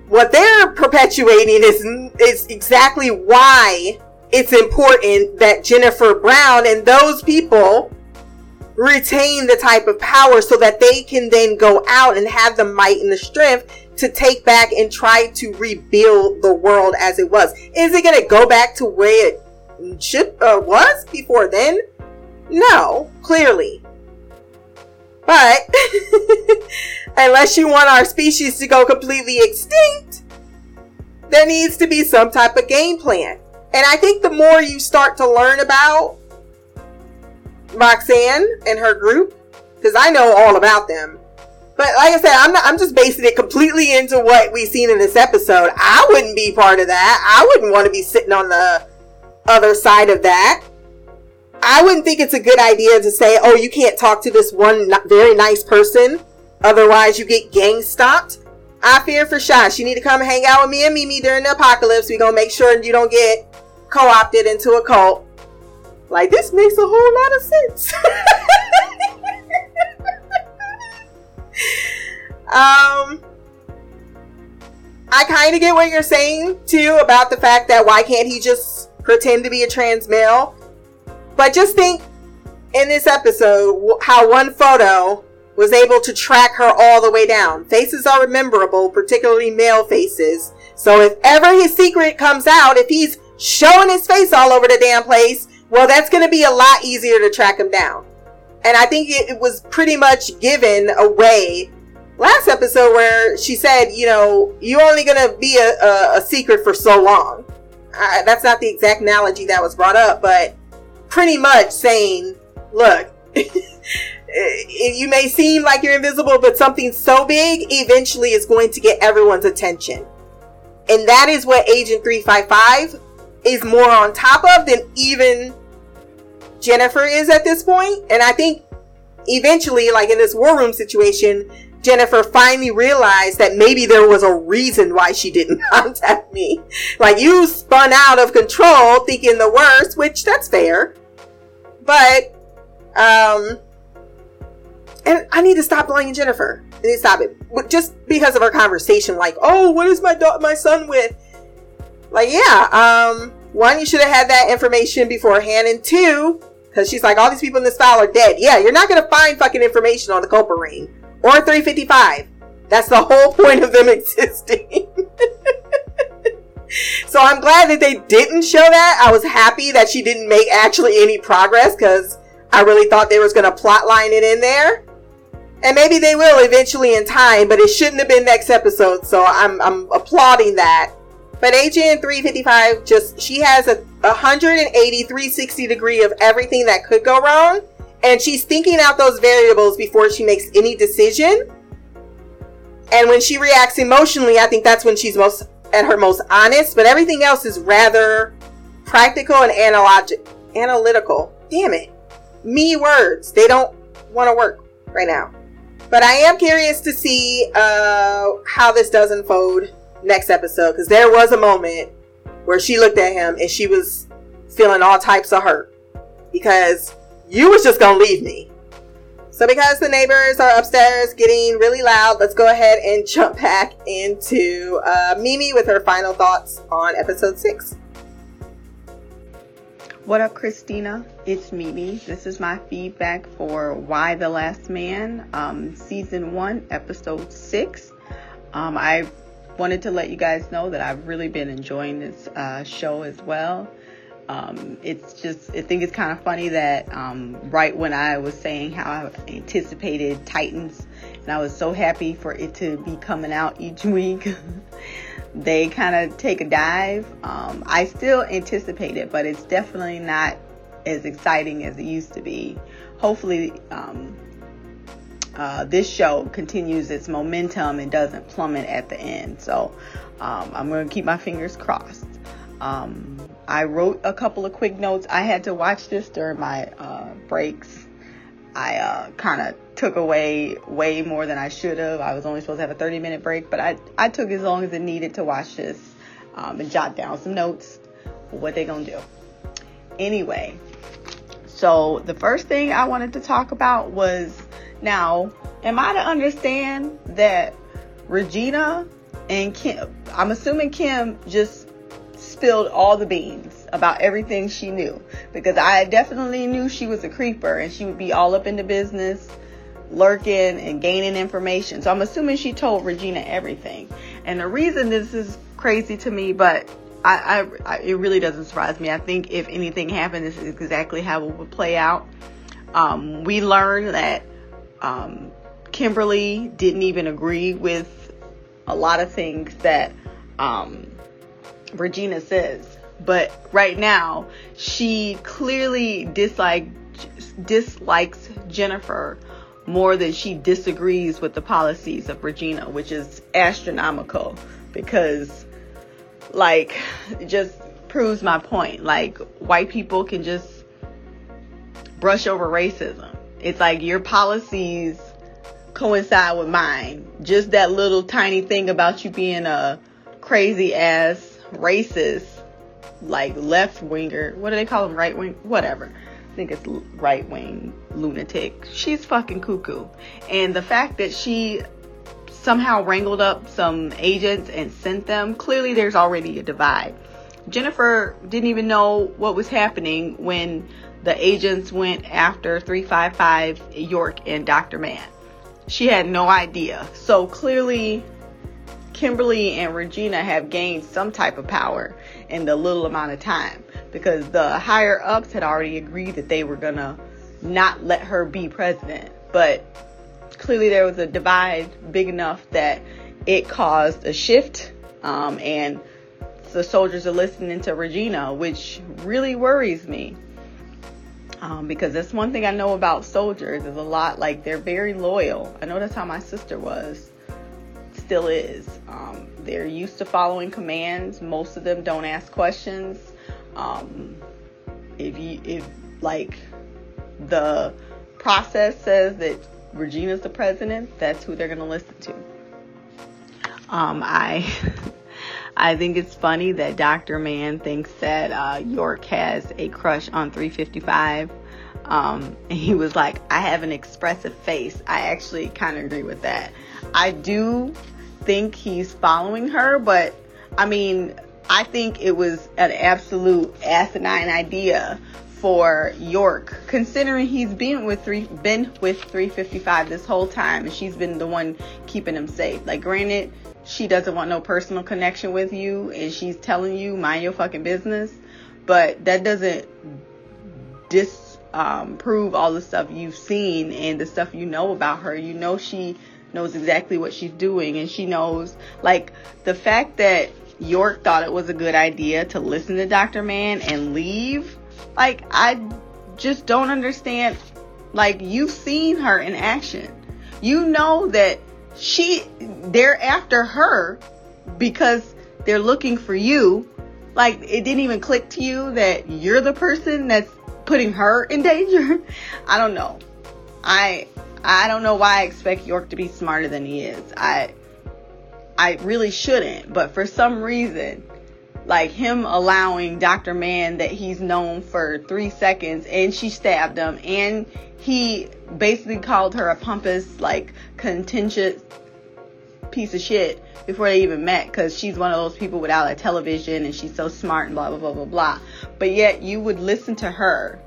what they're perpetuating is is exactly why it's important that Jennifer Brown and those people retain the type of power so that they can then go out and have the might and the strength to take back and try to rebuild the world as it was. Is it going to go back to where it should uh, was before then? No, clearly. But *laughs* unless you want our species to go completely extinct, there needs to be some type of game plan. And I think the more you start to learn about Roxanne and her group, because I know all about them, but like I said, I'm not, I'm just basing it completely into what we've seen in this episode. I wouldn't be part of that. I wouldn't want to be sitting on the other side of that. I wouldn't think it's a good idea to say, oh, you can't talk to this one very nice person, otherwise you get gang stopped. I fear for Shash. You need to come hang out with me and Mimi during the apocalypse. We're gonna make sure you don't get co-opted into a cult. Like this makes a whole lot of sense. *laughs* *laughs* um I kind of get what you're saying too about the fact that why can't he just pretend to be a trans male? But just think in this episode how one photo was able to track her all the way down. Faces are rememberable, particularly male faces. So if ever his secret comes out, if he's showing his face all over the damn place, well, that's going to be a lot easier to track him down. And I think it, was pretty much given away last episode where she said, you know, you're only going to be a, a, a secret for so long. I, that's not the exact analogy that was brought up, but pretty much saying, look, *laughs* you may seem like you're invisible, but something so big eventually is going to get everyone's attention. And that is what Agent 355 is more on top of than even Jennifer is at this point. And I think eventually, like in this war room situation, Jennifer finally realized that maybe there was a reason why she didn't *laughs* contact me. Like you spun out of control thinking the worst, which that's fair. But, um, and I need to stop blaming Jennifer. I need to stop it. Just because of our conversation, like, oh, what is my da- my son with? Like, yeah, um, one, you should have had that information beforehand, and two, because she's like, all these people in this file are dead. Yeah, you're not gonna find fucking information on the Culper ring or 355. That's the whole *laughs* point of them existing. *laughs* so I'm glad that they didn't show that. I was happy that she didn't make actually any progress because I really thought they was gonna plotline it in there. And maybe they will eventually in time, but it shouldn't have been next episode. So I'm I'm applauding that. But Agent 355 just she has a 180 360 degree of everything that could go wrong, and she's thinking out those variables before she makes any decision. And when she reacts emotionally, I think that's when she's most at her most honest. But everything else is rather practical and analogic, analytical. Damn it, me words they don't want to work right now. But I am curious to see uh, how this does unfold next episode because there was a moment where she looked at him and she was feeling all types of hurt because you was just gonna leave me. So because the neighbors are upstairs getting really loud, let's go ahead and *laughs* jump back into uh, Mimi with her final thoughts on episode six. What up, Christina? It's Mimi. This is my feedback for Y the Last Man, um, season one, episode six. Um, I wanted to let you guys know that I've really been enjoying this uh, show as well. Um, it's just, I think it's kind of funny that um, right when I was saying how I anticipated Titans, and I was so happy for it to be coming out each *laughs* week. they kind of take a dive. Um, I still anticipate it, but it's definitely not as exciting as it used to be. Hopefully, um, uh, this show continues its momentum and doesn't plummet at the end. So um, I'm going to keep my fingers crossed. Um, I wrote a couple of quick notes. I had to watch this during my uh, breaks. I uh, kind of took away way more than I should have. I was only supposed to have a 30 minute break, but I, I took as long as it needed to watch this um, and jot down some notes what they're going to do. Anyway, so the first thing I wanted to talk about was now, am I to understand that Regina and Kim, I'm assuming Kim just spilled all the beans about everything she knew because I definitely knew she was a creeper and she would be all up in the business, lurking and gaining information. So I'm assuming she told Regina everything. And the reason this is crazy to me, but I, I, I it really doesn't surprise me. I think if anything happened, this is exactly how it would play out. Um, we learned that um, Kimberly didn't even agree with a lot of things that um, Regina says. But right now, she clearly dislike, dislikes Jennifer more than she disagrees with the policies of Regina, which is astronomical because, like, it just proves my point. Like white people can just brush over racism. It's like your policies coincide with mine. Just that little tiny thing about you being a crazy ass racist, like left winger. What do they call them? Right wing? Whatever. I think it's right wing lunatic. She's fucking cuckoo. And the fact that she somehow wrangled up some agents and sent them, clearly there's already a divide. Jennifer didn't even know what was happening when the agents went after 355 York and Dr. Mann. She had no idea. So clearly, Kimberly and Regina have gained some type of power in the little amount of time because the higher ups had already agreed that they were gonna not let her be president. But clearly, there was a divide big enough that it caused a shift, um, and the soldiers are listening to Regina, which really worries me. Um, because that's one thing I know about soldiers is a lot like they're very loyal. I know that's how my sister was, still is. Um, they're used to following commands. Most of them don't ask questions. Um, if you if like the process says that Regina's the president, that's who they're gonna listen to. Um, I *laughs* I think it's funny that Dr. Mann thinks that uh, York has a crush on 355. Um, he was like, I have an expressive face. I actually kind of agree with that. I do think he's following her, but I mean, I think it was an absolute asinine idea for York, considering he's been with three been with 355 this whole time, and she's been the one keeping him safe. Like, granted, she doesn't want no personal connection with you, and she's telling you mind your fucking business, but that doesn't dis um, all the stuff you've seen and the stuff you know about her. You know she knows exactly what she's doing, and she knows like the fact that York thought it was a good idea to listen to Dr. Mann and leave. Like, I just don't understand. Like, you've seen her in action. You know that she, they're after her because they're looking for you. Like, it didn't even click to you that you're the person that's putting her in danger. *laughs* I don't know. I, I don't know why I expect York to be smarter than he is. I, I really shouldn't, but for some reason, like him allowing Dr. Mann that he's known for three seconds and she stabbed him and he basically called her a pompous, like contentious piece of shit before they even met because she's one of those people without a television and she's so smart and blah blah blah blah blah. But yet you would listen to her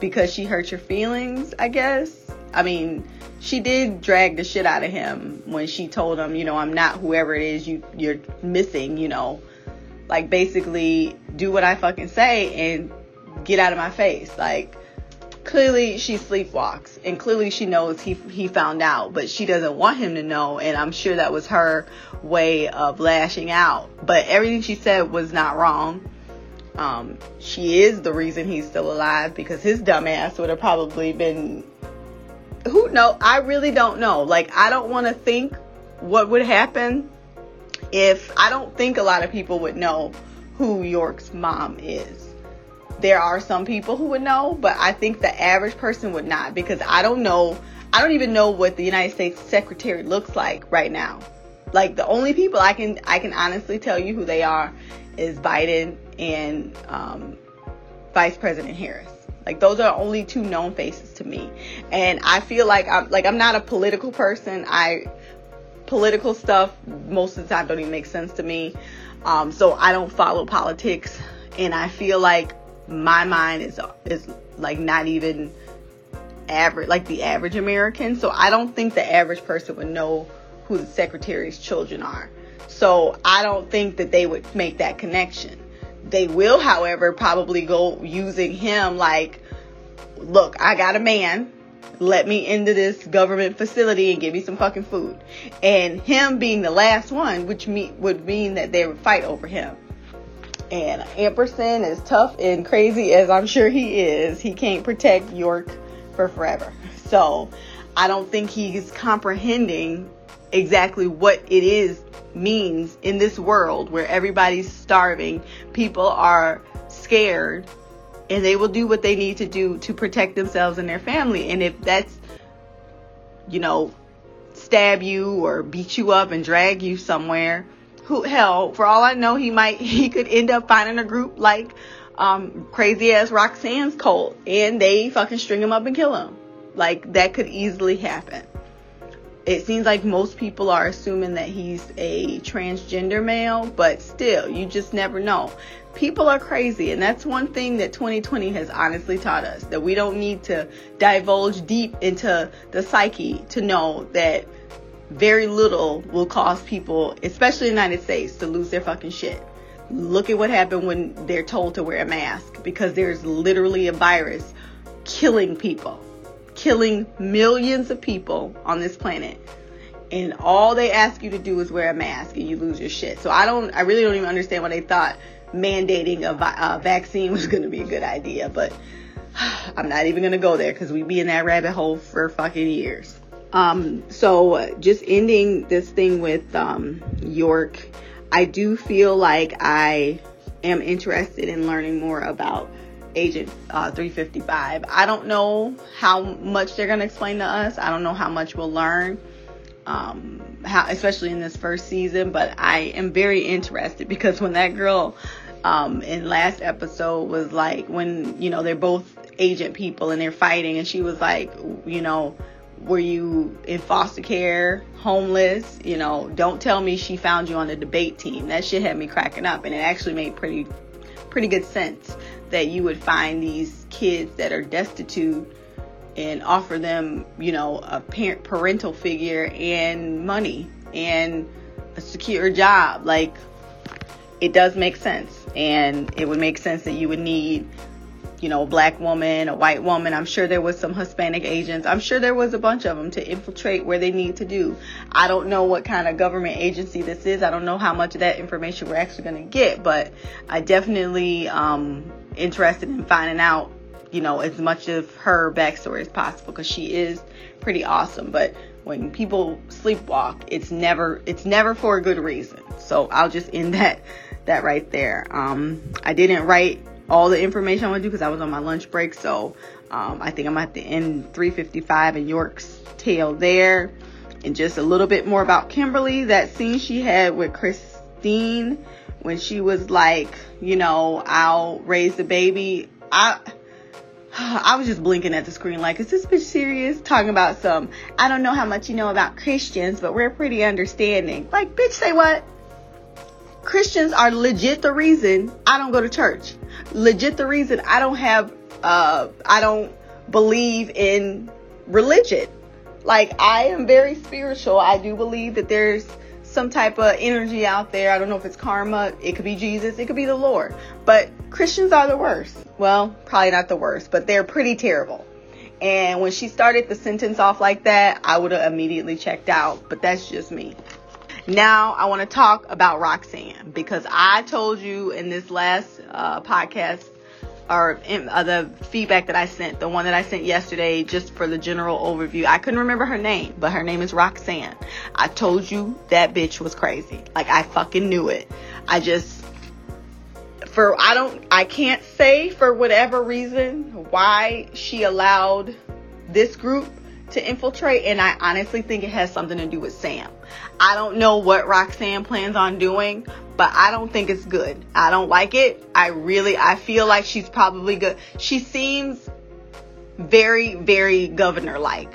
because she hurt your feelings, I guess. I mean, she did drag the shit out of him when she told him, you know, I'm not whoever it is you you're missing, you know. Like basically do what I fucking say and get out of my face. Like clearly she sleepwalks and clearly she knows he he found out, but she doesn't want him to know and I'm sure that was her way of lashing out. But everything she said was not wrong. Um, she is the reason he's still alive because his dumbass would have probably been who know i really don't know like i don't want to think what would happen if i don't think a lot of people would know who york's mom is there are some people who would know but i think the average person would not because i don't know i don't even know what the united states secretary looks like right now like the only people i can i can honestly tell you who they are is biden and um, vice president harris like those are only two known faces to me. And I feel like I'm like I'm not a political person. I political stuff most of the time don't even make sense to me. Um, so I don't follow politics and I feel like my mind is is like not even average like the average American. So I don't think the average person would know who the secretary's children are. So I don't think that they would make that connection. They will, however, probably go using him like, look, I got a man. Let me into this government facility and give me some fucking food. And him being the last one, which me, would mean that they would fight over him. And Ampersand, as tough and crazy as I'm sure he is, he can't protect York for forever. So I don't think he's comprehending exactly what it is means in this world where everybody's starving, people are scared, and they will do what they need to do to protect themselves and their family. And if that's, you know, stab you or beat you up and drag you somewhere, who hell, for all I know, he might *laughs* he could end up finding a group like um, crazy ass Roxanne's cult, and they fucking string him up and kill him. Like that could easily happen. It seems like most people are assuming that he's a transgender male, but still, you just never know. People are crazy, and that's one thing that 2020 has honestly taught us that we don't need to divulge deep into the psyche to know that very little will cause people, especially the United States, to lose their fucking shit. Look at what happened when they're told to wear a mask because there's literally a virus killing people, killing millions of people on this planet. And all they ask you to do is wear a mask and you lose your shit. So I don't, I really don't even understand why they thought mandating a, vi- a vaccine *laughs* was going to be a good idea. But *sighs* I'm not even going to go there because we'd be in that rabbit hole for fucking years. Um, so just ending this thing with um, York, I do feel like I am interested in learning more about Agent uh, 355. I don't know how much they're going to explain to us. I don't know how much we'll learn, um, how, especially in this first season. But I am very interested because when that girl um, in last episode was like, when you know they're both agent people and they're fighting, and she was like, you know were you in foster care, homeless? You know, don't tell me she found you on the debate team. That shit had me cracking up, and it actually made pretty, pretty good sense that you would find these kids that are destitute and offer them, you know, a parent parental figure and money and a secure job. Like, it does make sense, and it would make sense that you would need you know, a black woman, a white woman. I'm sure there was some Hispanic agents. I'm sure there was a bunch of them to infiltrate where they need to do. I don't know what kind of government agency this is. I don't know how much of that information we're actually going to get, but I definitely um interested in finding out, you know, as much of her backstory as possible because she is pretty awesome. But when people sleepwalk, it's never it's never for a good reason. So I'll just end that that right there. Um, I didn't write all the information I want to do because I was on my lunch break. So um, I think I'm at the end 355 and York's tale there. And just a little bit more about Kimberly, that scene she had with Christine when she was like, you know, I'll raise the baby. I I was just blinking at the screen like, is this bitch serious? Talking about some, I don't know how much you know about Christians, but we're pretty understanding. Like, bitch, say what? Christians are legit the reason I don't go to church. Legit the reason I don't have uh I don't believe in religion. Like I am very spiritual. I do believe that there's some type of energy out there. I don't know if it's karma, it could be Jesus, it could be the Lord. But Christians are the worst. Well, probably not the worst, but they're pretty terrible. And when she started the sentence off like that, I would have immediately checked out, but that's just me. Now I want to talk about Roxanne because I told you in this last uh, podcast or in, uh, the feedback that I sent, the one that I sent yesterday, just for the general overview. I couldn't remember her name, but her name is Roxanne. I told you that bitch was crazy. Like I fucking knew it. I just for I don't I can't say for whatever reason why she allowed this group to infiltrate and I honestly think it has something to do with Sam. I don't know what Roxanne plans on doing, but I don't think it's good. I don't like it. I really I feel like she's probably good. She seems very very governor like.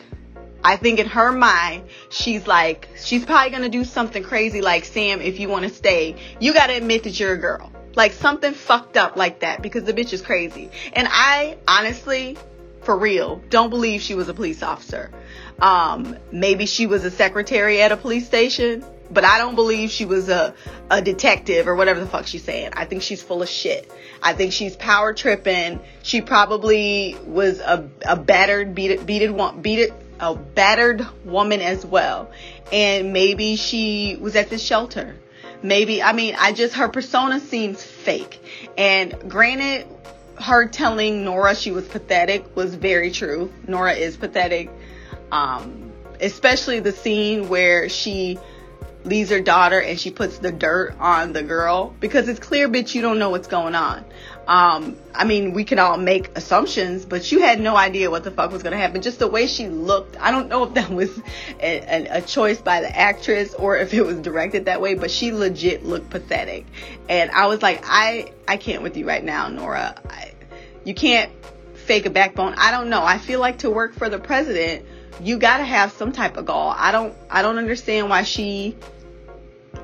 I think in her mind, she's like, she's probably gonna do something crazy like, Sam, if you wanna stay, you gotta admit that you're a girl. Like something fucked up like that because the bitch is crazy. And I honestly, for real, don't believe she was a police officer. Um, maybe she was a secretary at a police station, but I don't believe she was a, a detective or whatever the fuck she's saying. I think she's full of shit. I think she's power tripping. She probably was a, a battered, beated, beated, beated, a battered woman as well. And maybe she was at this shelter. Maybe, I mean, I just, her persona seems fake. And granted, her telling Nora she was pathetic was very true. Nora is pathetic. Um, especially the scene where she leaves her daughter and she puts the dirt on the girl because it's clear, bitch, you don't know what's going on. Um, I mean, we can all make assumptions, but you had no idea what the fuck was going to happen. Just the way she looked, I don't know if that was a, a, a choice by the actress or if it was directed that way, but she legit looked pathetic. And I was like, I, I can't with you right now, Nora. I, you can't fake a backbone. I don't know. I feel like to work for the president, you got to have some type of gall. I don't, I don't understand why she,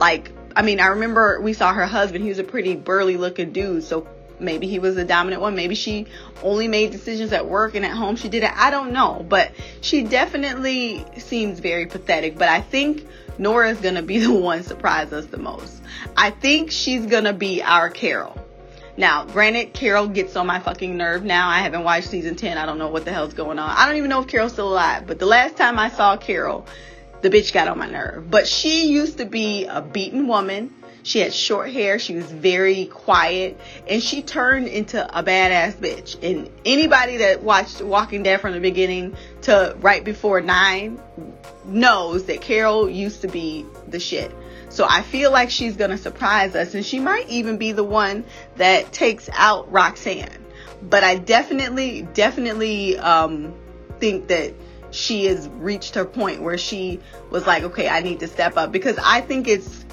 like, I mean, I remember we saw her husband. He was a pretty burly looking dude. So maybe he was a dominant one. Maybe she only made decisions at work and at home she did it. I don't know. But she definitely seems very pathetic. But I think Nora's going to be *laughs* the one surprise us the most. I think she's going to be our Carol. Now, granted, Carol gets on my fucking nerve now. I haven't watched season 10. I don't know what the hell's going on. I don't even know if Carol's still alive. But the last time I saw Carol, the bitch got on my nerve. But she used to be a beaten woman. She had short hair. She was very quiet. And she turned into a badass bitch. And anybody that watched Walking Dead from the beginning to right before 9 knows that Carol used to be the shit. So I feel like she's going to surprise us. And she might even be the one that takes out Roxanne. But I definitely, definitely um, think that she has reached her point where she was like, okay, I need to step up because I think it's,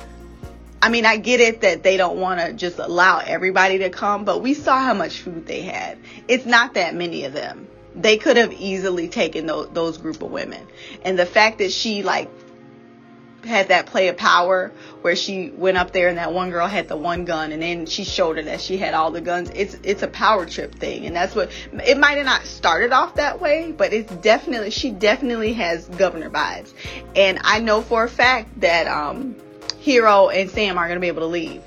I mean, I get it that they don't want to just allow everybody to come, but we saw how much food they had. It's not that many of them. They could have easily taken those, those group of women. And the fact that she like had that play of power where she went up there and that one girl had the one gun and then she showed her that she had all the guns. It's it's a power trip thing and that's what it might have not started off that way but it's definitely she definitely has governor vibes. And i know for a fact that um hero and sam are to be able to leave.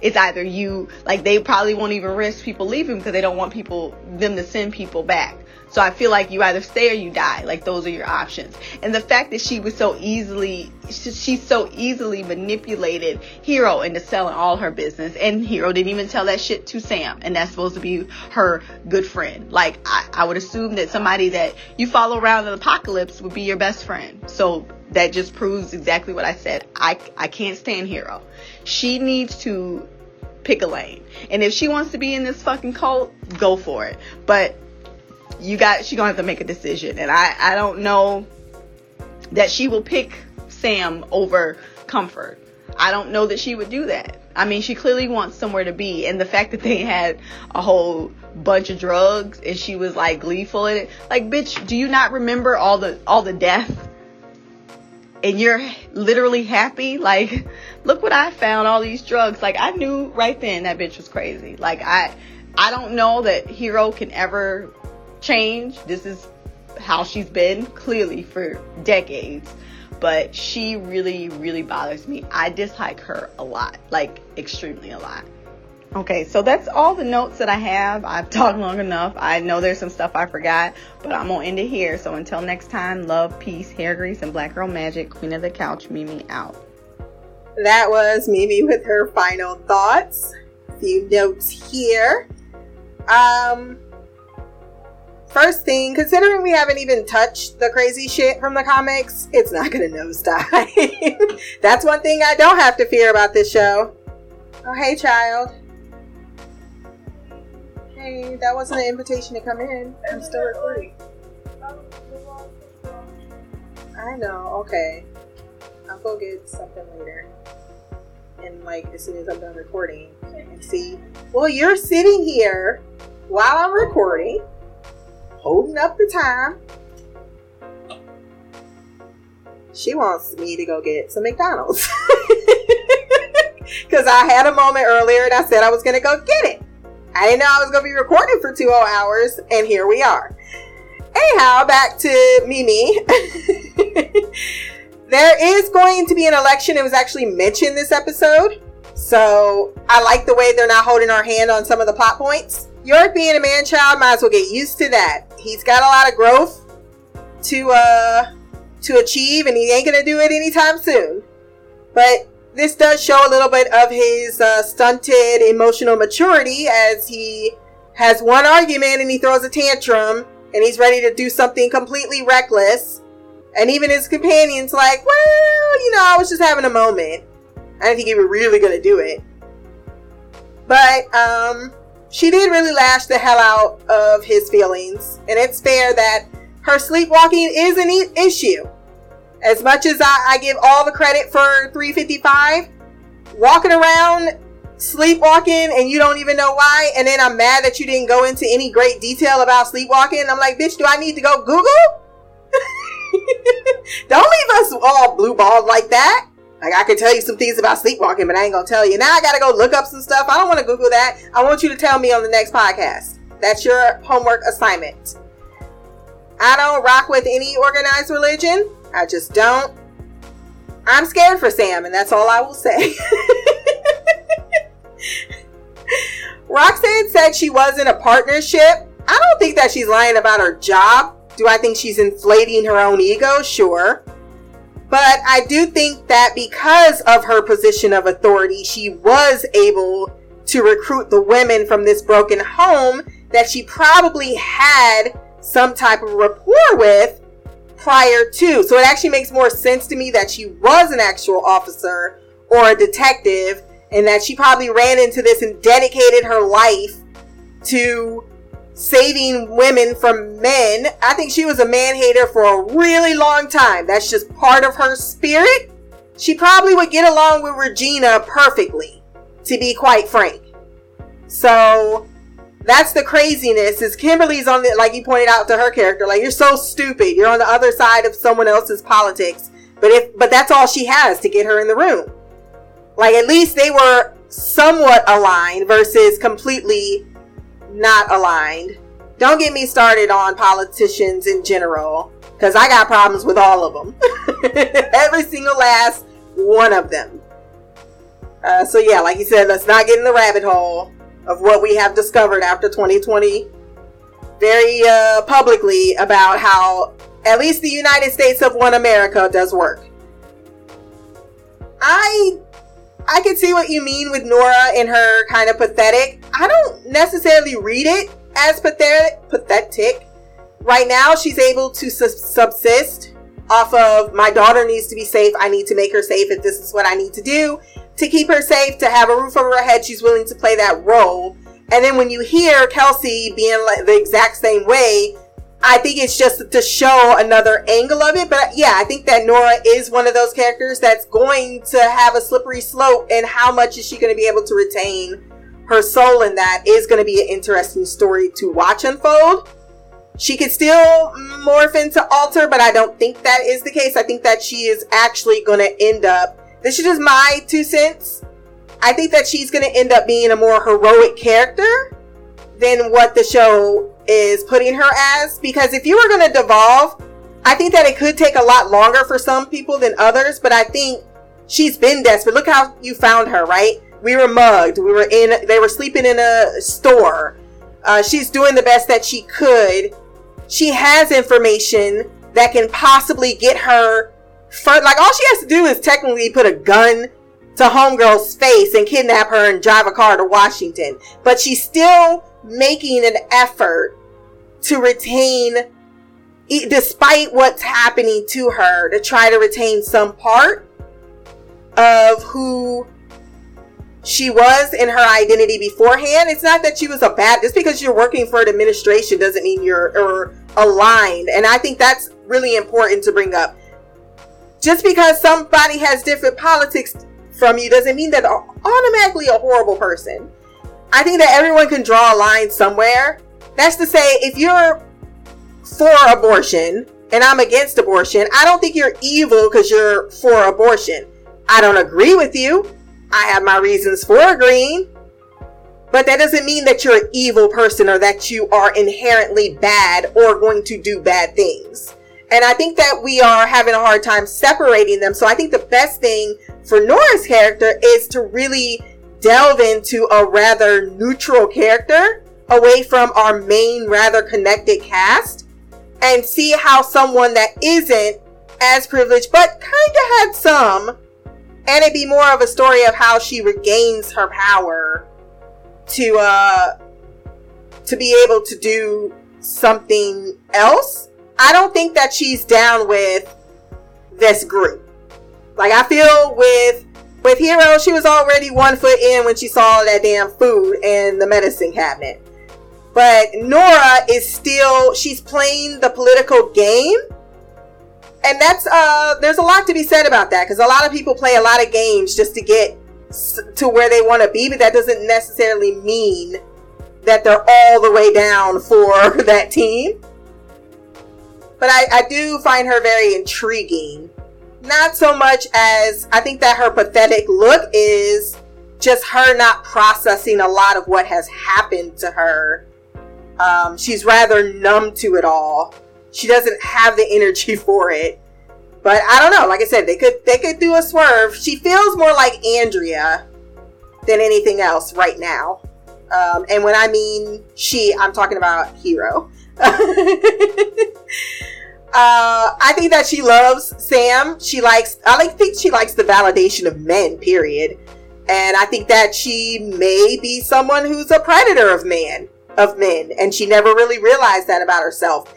It's either you like they probably won't even risk people leaving because they don't want people them to send people back so I feel like you either stay or you die. Like those are your options. And the fact that she was so easily, she so easily manipulated Hero into selling all her business. And Hero didn't even tell that shit to Sam. And that's supposed to be her good friend. Like I, I would assume that somebody that you follow around in the apocalypse would be your best friend. So that just proves exactly what I said. I, I can't stand Hero. She needs to pick a lane. And if she wants to be in this fucking cult, go for it. But you got she gonna have to make a decision. And i i don't know that she will pick sam over comfort. I don't know that she would do that. I mean she clearly wants somewhere to be. And the fact that they had a whole bunch of drugs and she was like gleeful in it. Like bitch do you not remember all the all the death? And you're literally happy? Like *laughs* look what i found all these drugs. Like i knew right then that bitch was crazy. Like i i don't know that hero can ever change. This is how she's been clearly for decades. But she really, really bothers me. I dislike her a lot, like extremely a lot. Okay, so that's all the notes that I have. I've *laughs* talked long enough. I know there's some stuff I forgot, but I'm gonna end it here. So until next time, love, peace, hair grease, and black girl magic. Queen of the couch, Mimi out. That was Mimi with her final thoughts. A few notes here. Um, first thing, considering we haven't even touched the crazy shit from the comics, it's not gonna nosedive. *laughs* That's one thing I don't have to fear about this show. Oh, hey, child. Hey, that wasn't an invitation to come in. I'm still recording. I know, okay. I'll go get something later. And, like, as soon as I'm done recording, and see. Well, you're sitting here while I'm recording holding up the time. She wants me to go get some McDonald's. *laughs* Because I had a moment earlier and I said I was going to go get it. I didn't know I was going to be recording for two whole hours, and here we are. Anyhow, back to Mimi. *laughs* there is going to be an election. It was actually mentioned this episode. So I like the way they're not holding our hand on some of the plot points. York being a man child might as well get used to that. He's got a lot of growth to uh to achieve and he ain't gonna do it anytime soon. But this does show a little bit of his uh, stunted emotional maturity as he has one argument and he throws a tantrum and he's ready to do something completely reckless And even his companions like, well, you know, I was just having a moment. I didn't think he was really gonna do it. But um she did really lash the hell out of his feelings, and it's fair that her sleepwalking is an e- issue. As much as I, I give all the credit for 355, walking around sleepwalking and you don't even know why, and then I'm mad that you didn't go into any great detail about sleepwalking. I'm like, bitch, do I need to go Google? *laughs* don't leave us all blue balled like that. Like I could tell you some things about sleepwalking, but I ain't gonna tell you. Now I gotta go look up some stuff. I don't want to Google that. I want you to tell me on the next podcast. That's your homework assignment. I don't rock with any organized religion. I just don't. I'm scared for Sam, and that's all I will say. *laughs* Roxanne said she was in a partnership. I don't think that she's lying about her job. Do I think she's inflating her own ego? Sure. But I do think that because of her position of authority, she was able to recruit the women from this broken home that she probably had some type of rapport with prior to. So it actually makes more sense to me that she was an actual officer or a detective and that she probably ran into this and dedicated her life to saving women from men. I think she was a man hater for a really long time. That's just part of her spirit. She probably would get along with Regina perfectly, to be quite frank. So that's the craziness is Kimberly's on the like you pointed out to her character, like you're so stupid. You're on the other side of someone else's politics. But if but that's all she has to get her in the room. Like at least they were somewhat aligned versus completely not aligned. Don't get me started on politicians in general, because I got problems with all of them. *laughs* Every single last one of them. Uh, so, yeah, like you said, let's not get in the rabbit hole of what we have discovered after 2020 very uh, publicly about how at least the United States of one America does work. I I can see what you mean with Nora and her kind of pathetic. I don't necessarily read it as pathetic. Pathetic. Right now, she's able to subsist off of my daughter needs to be safe. I need to make her safe if this is what I need to do to keep her safe, to have a roof over her head. She's willing to play that role. And then when you hear Kelsey being like the exact same way, I think it's just to show another angle of it. But yeah, I think that Nora is one of those characters that's going to have a slippery slope. And how much is she going to be able to retain her soul in that is going to be an interesting story to watch unfold. She could still morph into Alter, but I don't think that is the case. I think that she is actually going to end up, this is just my two cents. I think that she's going to end up being a more heroic character than what the show is putting her as because if you were going to devolve, I think that it could take a lot longer for some people than others, but I think she's been desperate. Look how you found her, right? We were mugged. We were in, they were sleeping in a store. Uh, she's doing the best that she could. She has information that can possibly get her like all she has to do is technically put a gun to homegirl's face and kidnap her and drive a car to Washington. But she's still making an effort to retain despite what's happening to her to try to retain some part of who she was in her identity beforehand. It's not that she was a bad just because you're working for an administration doesn't mean you're or aligned. And I think that's really important to bring up. Just because somebody has different politics from you doesn't mean that automatically a horrible person. I think that everyone can draw a line somewhere. That's to say, if you're for abortion and I'm against abortion, I don't think you're evil because you're for abortion. I don't agree with you. I have my reasons for agreeing. But that doesn't mean that you're an evil person or that you are inherently bad or going to do bad things. And I think that we are having a hard time separating them. So I think the best thing for Nora's character is to really delve into a rather neutral character away from our main, rather connected cast and see how someone that isn't as privileged but kind of had some, and it'd be more of a story of how she regains her power to uh to be able to do something else. I don't think that she's down with this group. Like I feel with with Hero, she was already one foot in when she saw that damn food in the medicine cabinet. But Nora is still she's playing the political game. And that's uh there's a lot to be said about that cuz a lot of people play a lot of games just to get to where they want to be, but that doesn't necessarily mean that they're all the way down for *laughs* that team. But I, I do find her very intriguing. Not so much as I think that her pathetic look is just her not processing a lot of what has happened to her. Um, she's rather numb to it all. She doesn't have the *laughs* energy for it. But I don't know. Like I said, they could they could do a swerve. She feels more like Andrea than anything else right now. Um, and when I mean she, I'm talking about Hero. *laughs* Uh, I think that she loves Sam. She likes. I like think she likes the validation of men. Period. And I think that she may be someone who's a predator of man of men, and she never really realized that about herself.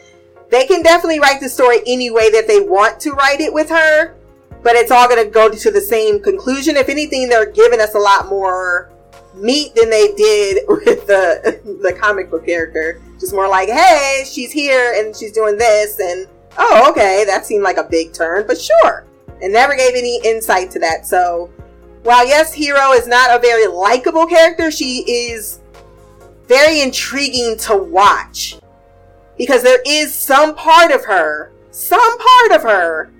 They can definitely write the story any way that they want to write it with her, but it's all going to go to the same conclusion. If anything, they're giving us a lot more meat than they did *laughs* with the the comic book character. Just more like, hey, she's here and she's doing this, and oh, okay, that seemed like a big turn, but sure. And never gave any insight to that. So, while yes, Hero is not a very likable character, she is very intriguing to watch because there is some part of her, some part of her,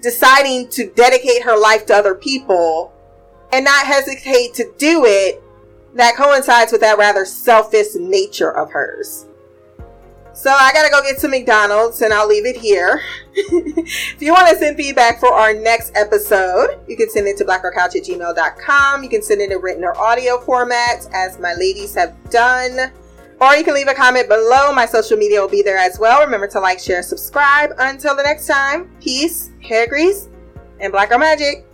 deciding to dedicate her life to other people and not hesitate to do it that coincides with that rather selfish nature of hers. So I gotta go get some McDonald's and I'll leave it here. *laughs* if you want to send feedback for our next episode, you can send it to blackgirlcouch at gmail.com. You can send it in written or audio format, as my ladies have done. Or you can leave a comment below. My social media will be there as well. Remember to like, share, subscribe. Until the next time, peace, hair grease, and black girl magic.